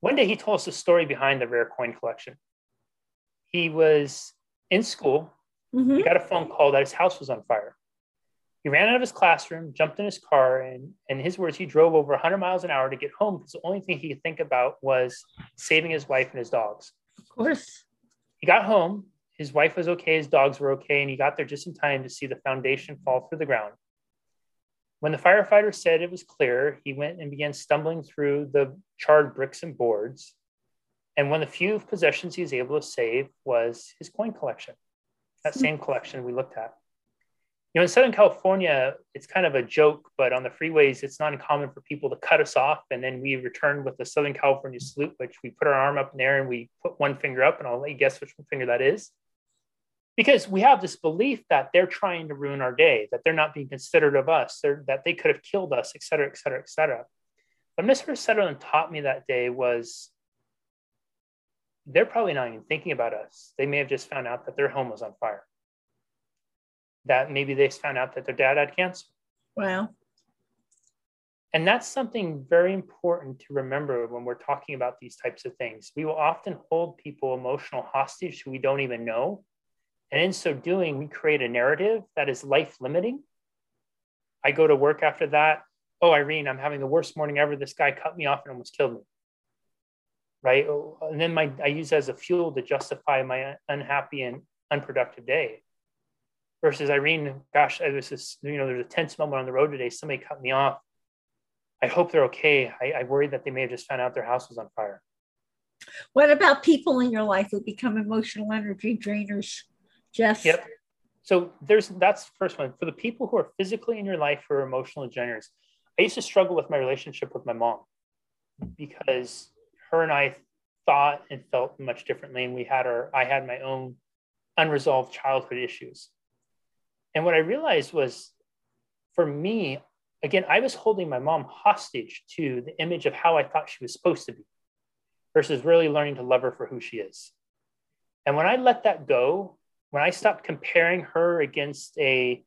One day he told us the story behind the rare coin collection. He was in school. Mm-hmm. He got a phone call that his house was on fire. He ran out of his classroom, jumped in his car, and in his words, he drove over 100 miles an hour to get home because the only thing he could think about was saving his wife and his dogs. Of course. He got home. His wife was okay. His dogs were okay. And he got there just in time to see the foundation fall through the ground. When the firefighter said it was clear, he went and began stumbling through the charred bricks and boards. And one of the few possessions he was able to save was his coin collection, that hmm. same collection we looked at you know, in Southern California, it's kind of a joke, but on the freeways, it's not uncommon for people to cut us off. And then we return with the Southern California salute, which we put our arm up in the air and we put one finger up, and I'll let you guess which finger that is. Because we have this belief that they're trying to ruin our day, that they're not being considerate of us, that they could have killed us, et cetera, et cetera, et cetera. But Mr. Sutherland taught me that day was they're probably not even thinking about us. They may have just found out that their home was on fire that maybe they found out that their dad had cancer. Wow. And that's something very important to remember when we're talking about these types of things. We will often hold people emotional hostage who we don't even know. And in so doing, we create a narrative that is life limiting. I go to work after that. Oh, Irene, I'm having the worst morning ever. This guy cut me off and almost killed me. Right. Oh, and then my I use as a fuel to justify my unhappy and unproductive day versus Irene, gosh, I was this, you know, there's a tense moment on the road today. Somebody cut me off. I hope they're okay. I, I worried that they may have just found out their house was on fire. What about people in your life who become emotional energy drainers? Jess? Yep. So there's that's the first one. For the people who are physically in your life who are emotional drainers, I used to struggle with my relationship with my mom because her and I thought and felt much differently. And we had our, I had my own unresolved childhood issues. And what I realized was for me, again, I was holding my mom hostage to the image of how I thought she was supposed to be versus really learning to love her for who she is. And when I let that go, when I stopped comparing her against a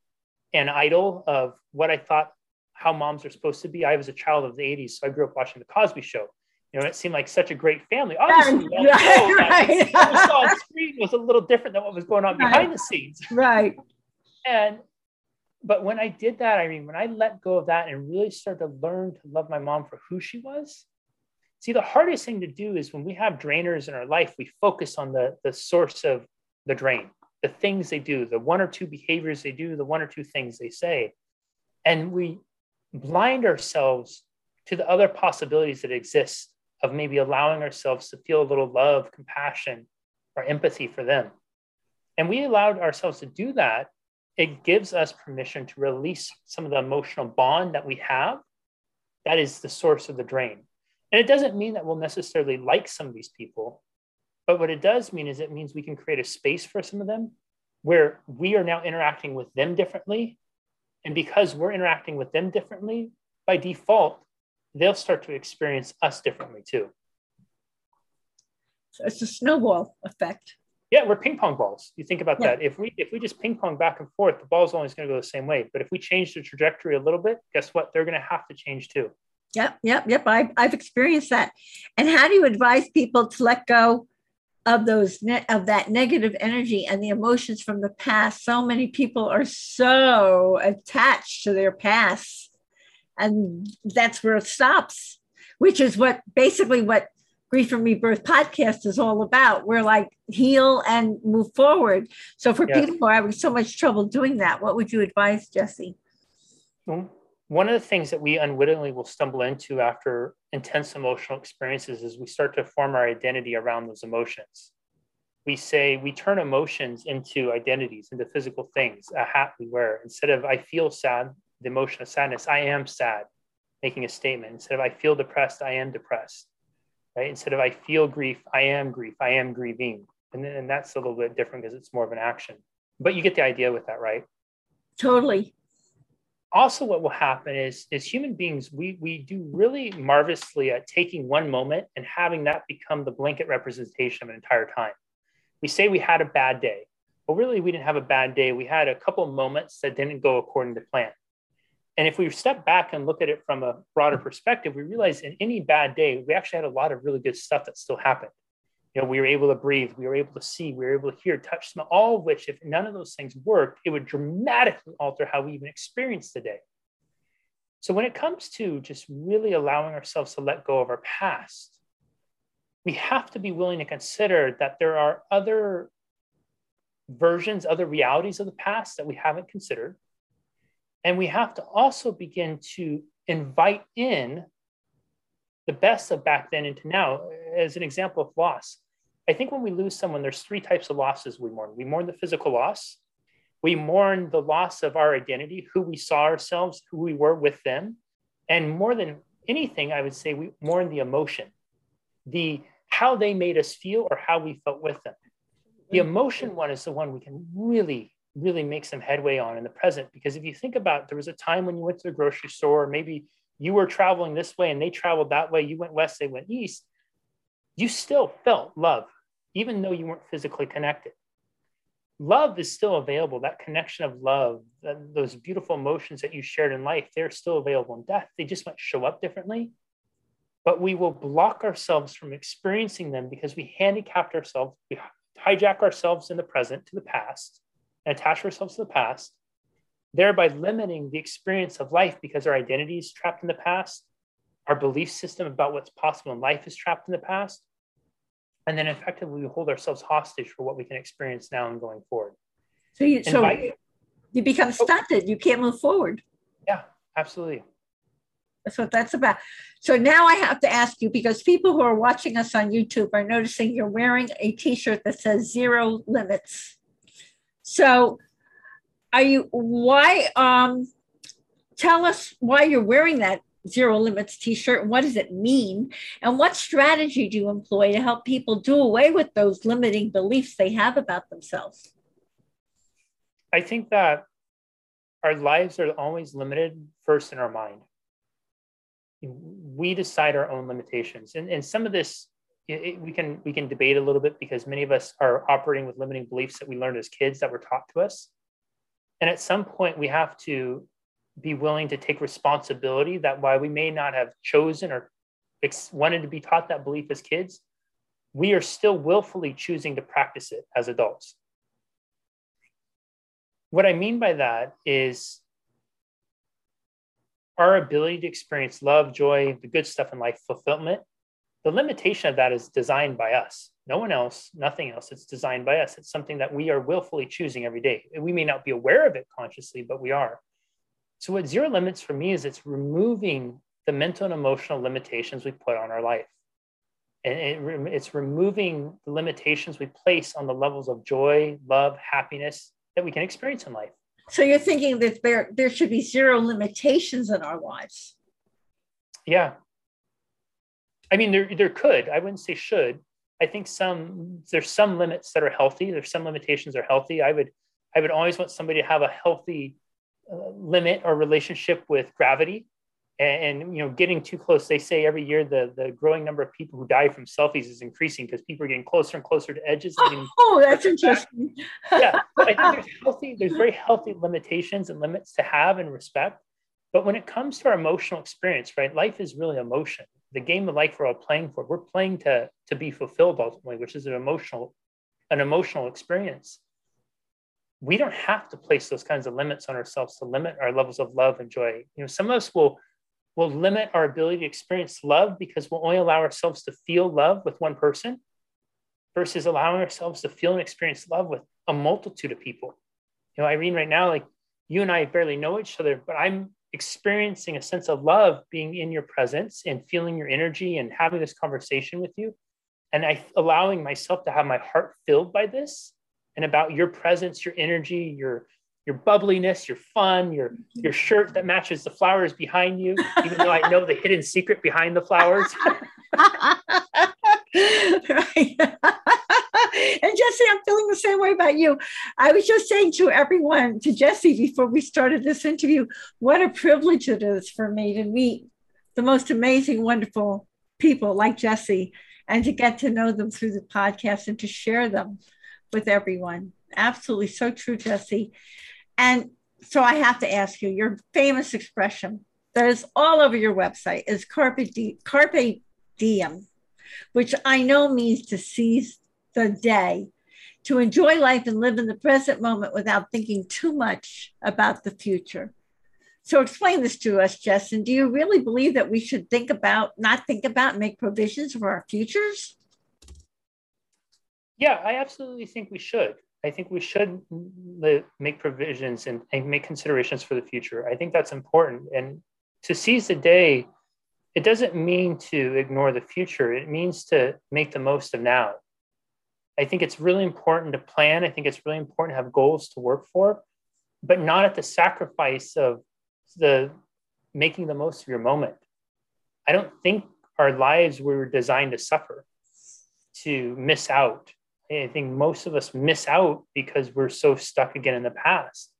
an idol of what I thought how moms are supposed to be, I was a child of the 80s, so I grew up watching the Cosby show. You know, it seemed like such a great family. Obviously, right, right. what we saw on screen was a little different than what was going on right. behind the scenes. Right. And but when I did that, I mean, when I let go of that and really started to learn to love my mom for who she was, see, the hardest thing to do is when we have drainers in our life, we focus on the, the source of the drain, the things they do, the one or two behaviors they do, the one or two things they say. And we blind ourselves to the other possibilities that exist of maybe allowing ourselves to feel a little love, compassion, or empathy for them. And we allowed ourselves to do that it gives us permission to release some of the emotional bond that we have. That is the source of the drain. And it doesn't mean that we'll necessarily like some of these people, but what it does mean is it means we can create a space for some of them where we are now interacting with them differently. And because we're interacting with them differently, by default, they'll start to experience us differently too. So it's a snowball effect. Yeah, we're ping pong balls. You think about yeah. that. If we if we just ping pong back and forth, the ball's always going to go the same way. But if we change the trajectory a little bit, guess what? They're going to have to change too. Yep, yep, yep. I, I've experienced that. And how do you advise people to let go of those ne- of that negative energy and the emotions from the past? So many people are so attached to their past, and that's where it stops. Which is what basically what Grief and Rebirth podcast is all about. We're like heal and move forward. So for yes. people who are having so much trouble doing that, what would you advise, Jesse? One of the things that we unwittingly will stumble into after intense emotional experiences is we start to form our identity around those emotions. We say we turn emotions into identities, into physical things, a hat we wear. Instead of I feel sad, the emotion of sadness, I am sad, making a statement. Instead of I feel depressed, I am depressed right? Instead of I feel grief, I am grief, I am grieving. And, then, and that's a little bit different because it's more of an action. But you get the idea with that, right? Totally. Also, what will happen is, as human beings, we, we do really marvelously at taking one moment and having that become the blanket representation of an entire time. We say we had a bad day. but really, we didn't have a bad day. We had a couple moments that didn't go according to plan. And if we step back and look at it from a broader perspective, we realize in any bad day, we actually had a lot of really good stuff that still happened. You know, we were able to breathe, we were able to see, we were able to hear, touch, smell, all of which, if none of those things worked, it would dramatically alter how we even experience the day. So when it comes to just really allowing ourselves to let go of our past, we have to be willing to consider that there are other versions, other realities of the past that we haven't considered and we have to also begin to invite in the best of back then into now as an example of loss. I think when we lose someone, there's three types of losses we mourn. We mourn the physical loss, we mourn the loss of our identity, who we saw ourselves, who we were with them. And more than anything, I would say we mourn the emotion, the how they made us feel or how we felt with them. The emotion one is the one we can really really make some headway on in the present. Because if you think about there was a time when you went to the grocery store, maybe you were traveling this way and they traveled that way, you went west, they went east, you still felt love, even though you weren't physically connected. Love is still available. That connection of love, those beautiful emotions that you shared in life, they're still available in death. They just might show up differently. But we will block ourselves from experiencing them because we handicapped ourselves, we hijack ourselves in the present to the past and attach ourselves to the past, thereby limiting the experience of life because our identity is trapped in the past, our belief system about what's possible in life is trapped in the past, and then effectively we hold ourselves hostage for what we can experience now and going forward. So you, so by, you become oh. stunted. Oh, you can't move forward. Yeah, absolutely. That's what that's about. So now I have to ask you because people who are watching us on YouTube are noticing you're wearing a t-shirt that says zero limits. So are you why um tell us why you're wearing that zero limits t-shirt what does it mean and what strategy do you employ to help people do away with those limiting beliefs they have about themselves i think that our lives are always limited first in our mind. We decide our own limitations. And, and some of this it, we can we can debate a little bit because many of us are operating with limiting beliefs that we learned as kids that were taught to us. And at some point we have to be willing to take responsibility that while we may not have chosen or ex- wanted to be taught that belief as kids, we are still willfully choosing to practice it as adults. What I mean by that is our ability to experience love, joy, the good stuff in life, fulfillment. The limitation of that is designed by us. No one else, nothing else. It's designed by us. It's something that we are willfully choosing every day. We may not be aware of it consciously, but we are. So, what zero limits for me is it's removing the mental and emotional limitations we put on our life. And it, it's removing the limitations we place on the levels of joy, love, happiness that we can experience in life. So you're thinking that there there should be zero limitations in our lives. Yeah. I mean, there there could. I wouldn't say should. I think some there's some limits that are healthy. There's some limitations that are healthy. I would I would always want somebody to have a healthy uh, limit or relationship with gravity and, and, you know getting too close they say every year the the growing number of people who die from selfies is increasing because people are getting closer and closer to edges oh, oh that's interesting yeah i think there's healthy there's very healthy limitations and limits to have and respect but when it comes to our emotional experience right life is really emotion the game of life we're all playing for we're playing to to be fulfilled ultimately which is an emotional an emotional experience we don't have to place those kinds of limits on ourselves to limit our levels of love and joy you know some of us will will limit our ability to experience love because we'll only allow ourselves to feel love with one person versus allowing ourselves to feel and experience love with a multitude of people. You know, Irene, right now, like you and I barely know each other, but I'm experiencing a sense of love being in your presence and feeling your energy and having this conversation with you. And I allowing myself to have my heart filled by this and about your presence, your energy, your your bubbliness, your fun, your mm-hmm. your shirt that matches the flowers behind you, even though I know the hidden secret behind the flowers. and Jesse, I'm feeling the same way about you. I was just saying to everyone, to Jesse, before we started this interview, what a privilege it is for me to meet the most amazing, wonderful people like Jesse and to get to know them through the podcast and to share them with everyone. Absolutely so true, Jesse. And so I have to ask you your famous expression that is all over your website is carpe, di- carpe diem, which I know means to seize the day, to enjoy life and live in the present moment without thinking too much about the future. So explain this to us, Justin. Do you really believe that we should think about, not think about, make provisions for our futures? Yeah, I absolutely think we should. I think we should make provisions and, and, make considerations for the future. I think that's important. And to seize the day, it doesn't mean to ignore the future, it means to make the most of now. I think it's really important to plan. I think it's really important to have goals to work for, but not at the sacrifice of the making the most of your moment. I don't think our lives were designed to suffer, to miss out, I think most of us miss out because we're so stuck again in the past.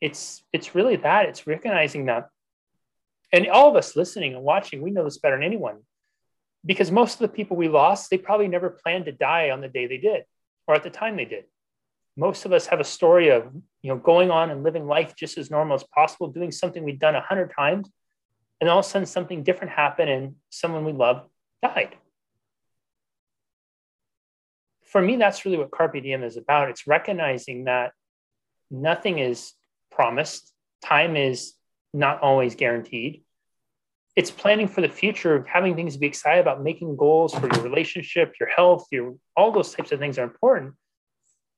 It's it's really that. It's recognizing that. And all of us listening and watching, we know this better than anyone. Because most of the people we lost, they probably never planned to die on the day they did or at the time they did. Most of us have a story of you know going on and living life just as normal as possible, doing something we've done a hundred times, and all of a sudden something different happened and someone we love died for me, that's really what Carpe Diem is about. It's recognizing that nothing is promised, time is not always guaranteed. It's planning for the future, having things to be excited about, making goals for your relationship, your health, your all those types of things are important.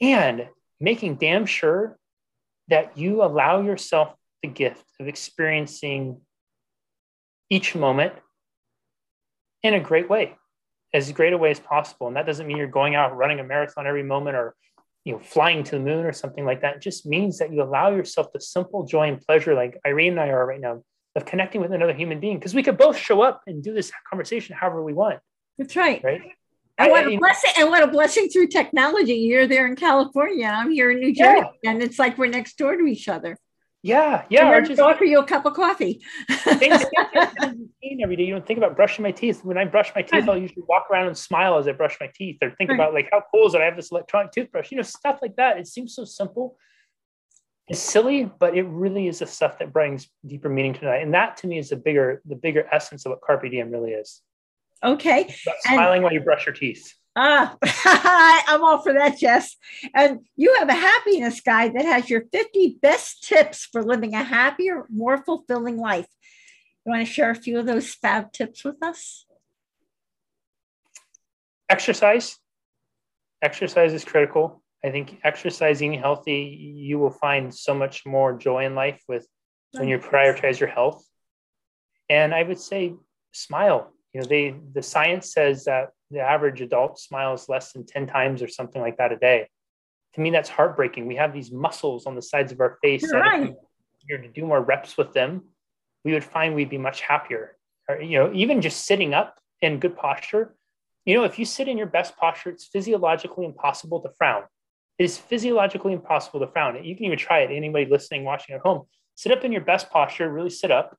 And making damn sure that you allow yourself the gift of experiencing each moment in a great way as great a way as possible. And that doesn't mean you're going out running a marathon every moment or you know flying to the moon or something like that. It just means that you allow yourself the simple joy and pleasure, like Irene and I are right now, of connecting with another human being. Because we could both show up and do this conversation however we want. That's right. Right. And what a blessing! And what a blessing through technology. You're there in California. I'm here in New Jersey, yeah. and it's like we're next door to each other. Yeah, yeah. Or just offer you a cup of coffee. every day. You don't think about brushing my teeth. When I brush my teeth, I'll usually walk around and smile as I brush my teeth, or think right. about like how cool is it? I have this electronic toothbrush. You know, stuff like that. It seems so simple. It's silly, but it really is the stuff that brings deeper meaning to night. And that to me is the bigger, the bigger essence of what carpe diem really is. Okay. smiling and, while you brush your teeth. Ah, I'm all for that, Jess. And you have a happiness guide that has your 50 best tips for living a happier, more fulfilling life. You want to share a few of those fab tips with us? Exercise. Exercise is critical. I think exercising healthy, you will find so much more joy in life with when you prioritize your health. And I would say smile. You know, they the science says that the average adult smiles less than 10 times or something like that a day. To me, that's heartbreaking. We have these muscles on the sides of our face. You're right. if we were to do more reps with them, we would find we'd be much happier. Or, you know, even just sitting up in good posture. You know, if you sit in your best posture, it's physiologically impossible to frown. It is physiologically impossible to frown. You can even try it. Anybody listening, watching at home, sit up in your best posture, really sit up.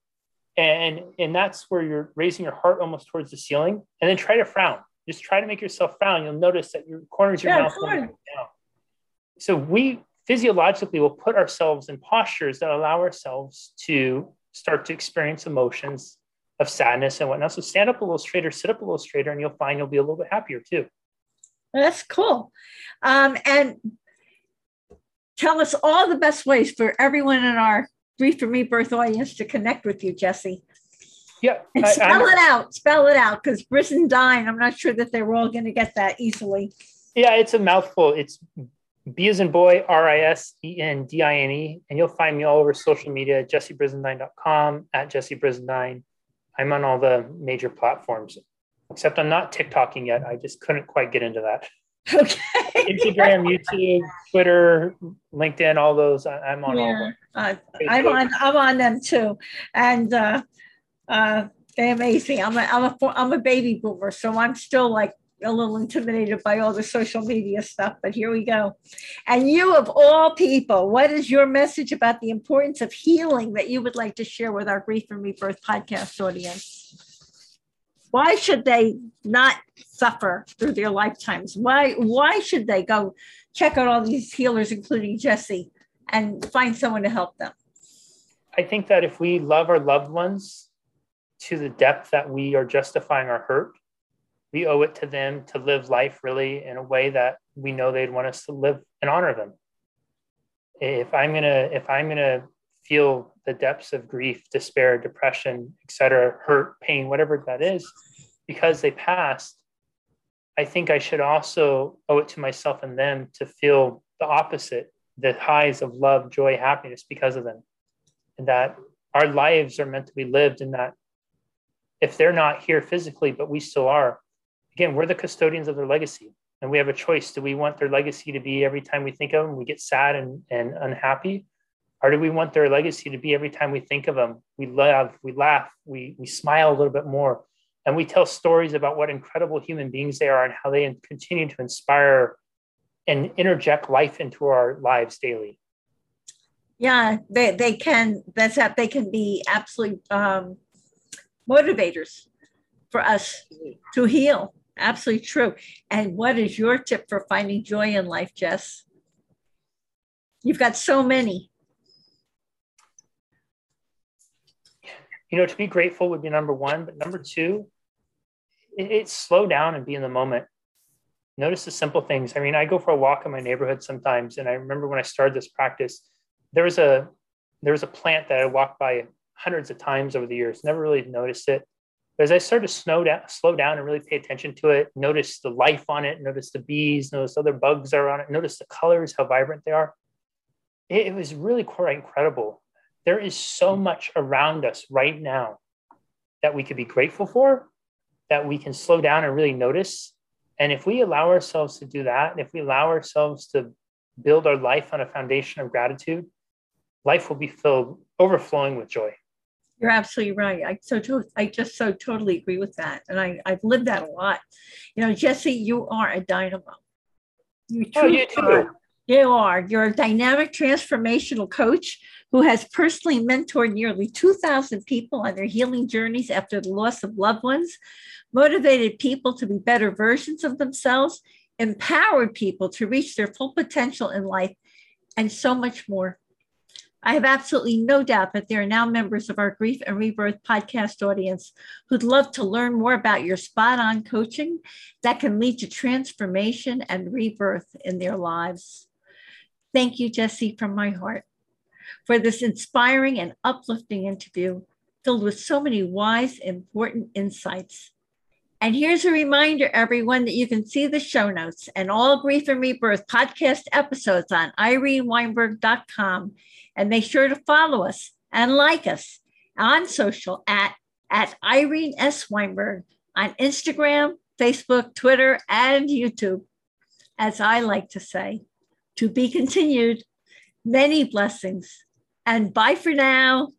And, and that's where you're raising your heart almost towards the ceiling. And then try to frown just try to make yourself frown. You'll notice that your corners of your yeah, mouth down. So we physiologically will put ourselves in postures that allow ourselves to start to experience emotions of sadness and whatnot. So stand up a little straighter, sit up a little straighter, and you'll find you'll be a little bit happier too. That's cool. Um, and tell us all the best ways for everyone in our Grief from Rebirth audience to connect with you, Jesse. Yeah. And I, spell I'm, it out. Spell it out because Brisendine, I'm not sure that they were all going to get that easily. Yeah, it's a mouthful. It's B as in boy, R I S E N D I N E. And you'll find me all over social media, JesseBrisenDine.com, at jessebrisendine. I'm on all the major platforms, except I'm not TikToking yet. I just couldn't quite get into that. Okay. Instagram, YouTube, Twitter, LinkedIn, all those. I, am on yeah. all of them. Uh, I'm on. I'm on them too, and uh, uh, they're amazing. I'm a, I'm a, I'm a baby boomer, so I'm still like a little intimidated by all the social media stuff, but here we go. And you, of all people, what is your message about the importance of healing that you would like to share with our Grief and Rebirth podcast audience? Why should they not suffer through their lifetimes? Why, why should they go check out all these healers, including Jesse, and find someone to help them? I think that if we love our loved ones to the depth that we are justifying our hurt, we owe it to them to live life really in a way that we know they'd want us to live and honor them. If I'm gonna, if I'm gonna feel the depths of grief, despair, depression, etc., hurt, pain, whatever that is, because they passed, I think I should also owe it to myself and them to feel the opposite, the highs of love, joy, happiness because of them. And that our lives are meant to be lived in that if they're not here physically, but we still are, again, we're the custodians of their legacy. And we have a choice. Do we want their legacy to be every time we think of them, we get sad and, and unhappy? Or do we want their legacy to be every time we think of them, we love, we laugh, we, we smile a little bit more, and we tell stories about what incredible human beings they are and how they continue to inspire and interject life into our lives daily? Yeah, they, they can, that's that they can be absolutely um, motivators for us to heal. Absolutely true. And what is your tip for finding joy in life, Jess? You've got so many. You know, to be grateful would be number one, but number two, it, it's slow down and be in the moment. Notice the simple things. I mean, I go for a walk in my neighborhood sometimes, and I remember when I started this practice, there was a there was a plant that I walked by hundreds of times over the years, never really noticed it. But as I started to slow down, slow down and really pay attention to it, notice the life on it, notice the bees, notice other bugs are on it, notice the colors, how vibrant they are. It, it was really quite incredible. There is so hmm. much around us right now that we could be grateful for, that we can slow down and really notice. And if we allow ourselves to do that, and if we allow ourselves to build our life on a foundation of gratitude, life will be filled, overflowing with joy. You're absolutely right. I so to, I just so totally agree with that, and I I've lived that a lot. You know, Jesse, you are a dynamo. You, oh, you too. Are. You are. You're a dynamic transformational coach who has personally mentored nearly 2,000 people on their healing journeys after the loss of loved ones, motivated people to be better versions of themselves, empowered people to reach their full potential in life, and so much more. I have absolutely no doubt that there are now members of our Grief and Rebirth podcast audience who'd love to learn more about your spot on coaching that can lead to transformation and rebirth in their lives. Thank you, Jesse, from my heart, for this inspiring and uplifting interview filled with so many wise, important insights. And here's a reminder, everyone, that you can see the show notes and all Grief and Rebirth podcast episodes on ireneweinberg.com. And make sure to follow us and like us on social at, at Irene S. Weinberg on Instagram, Facebook, Twitter, and YouTube. As I like to say, to be continued. Many blessings. And bye for now.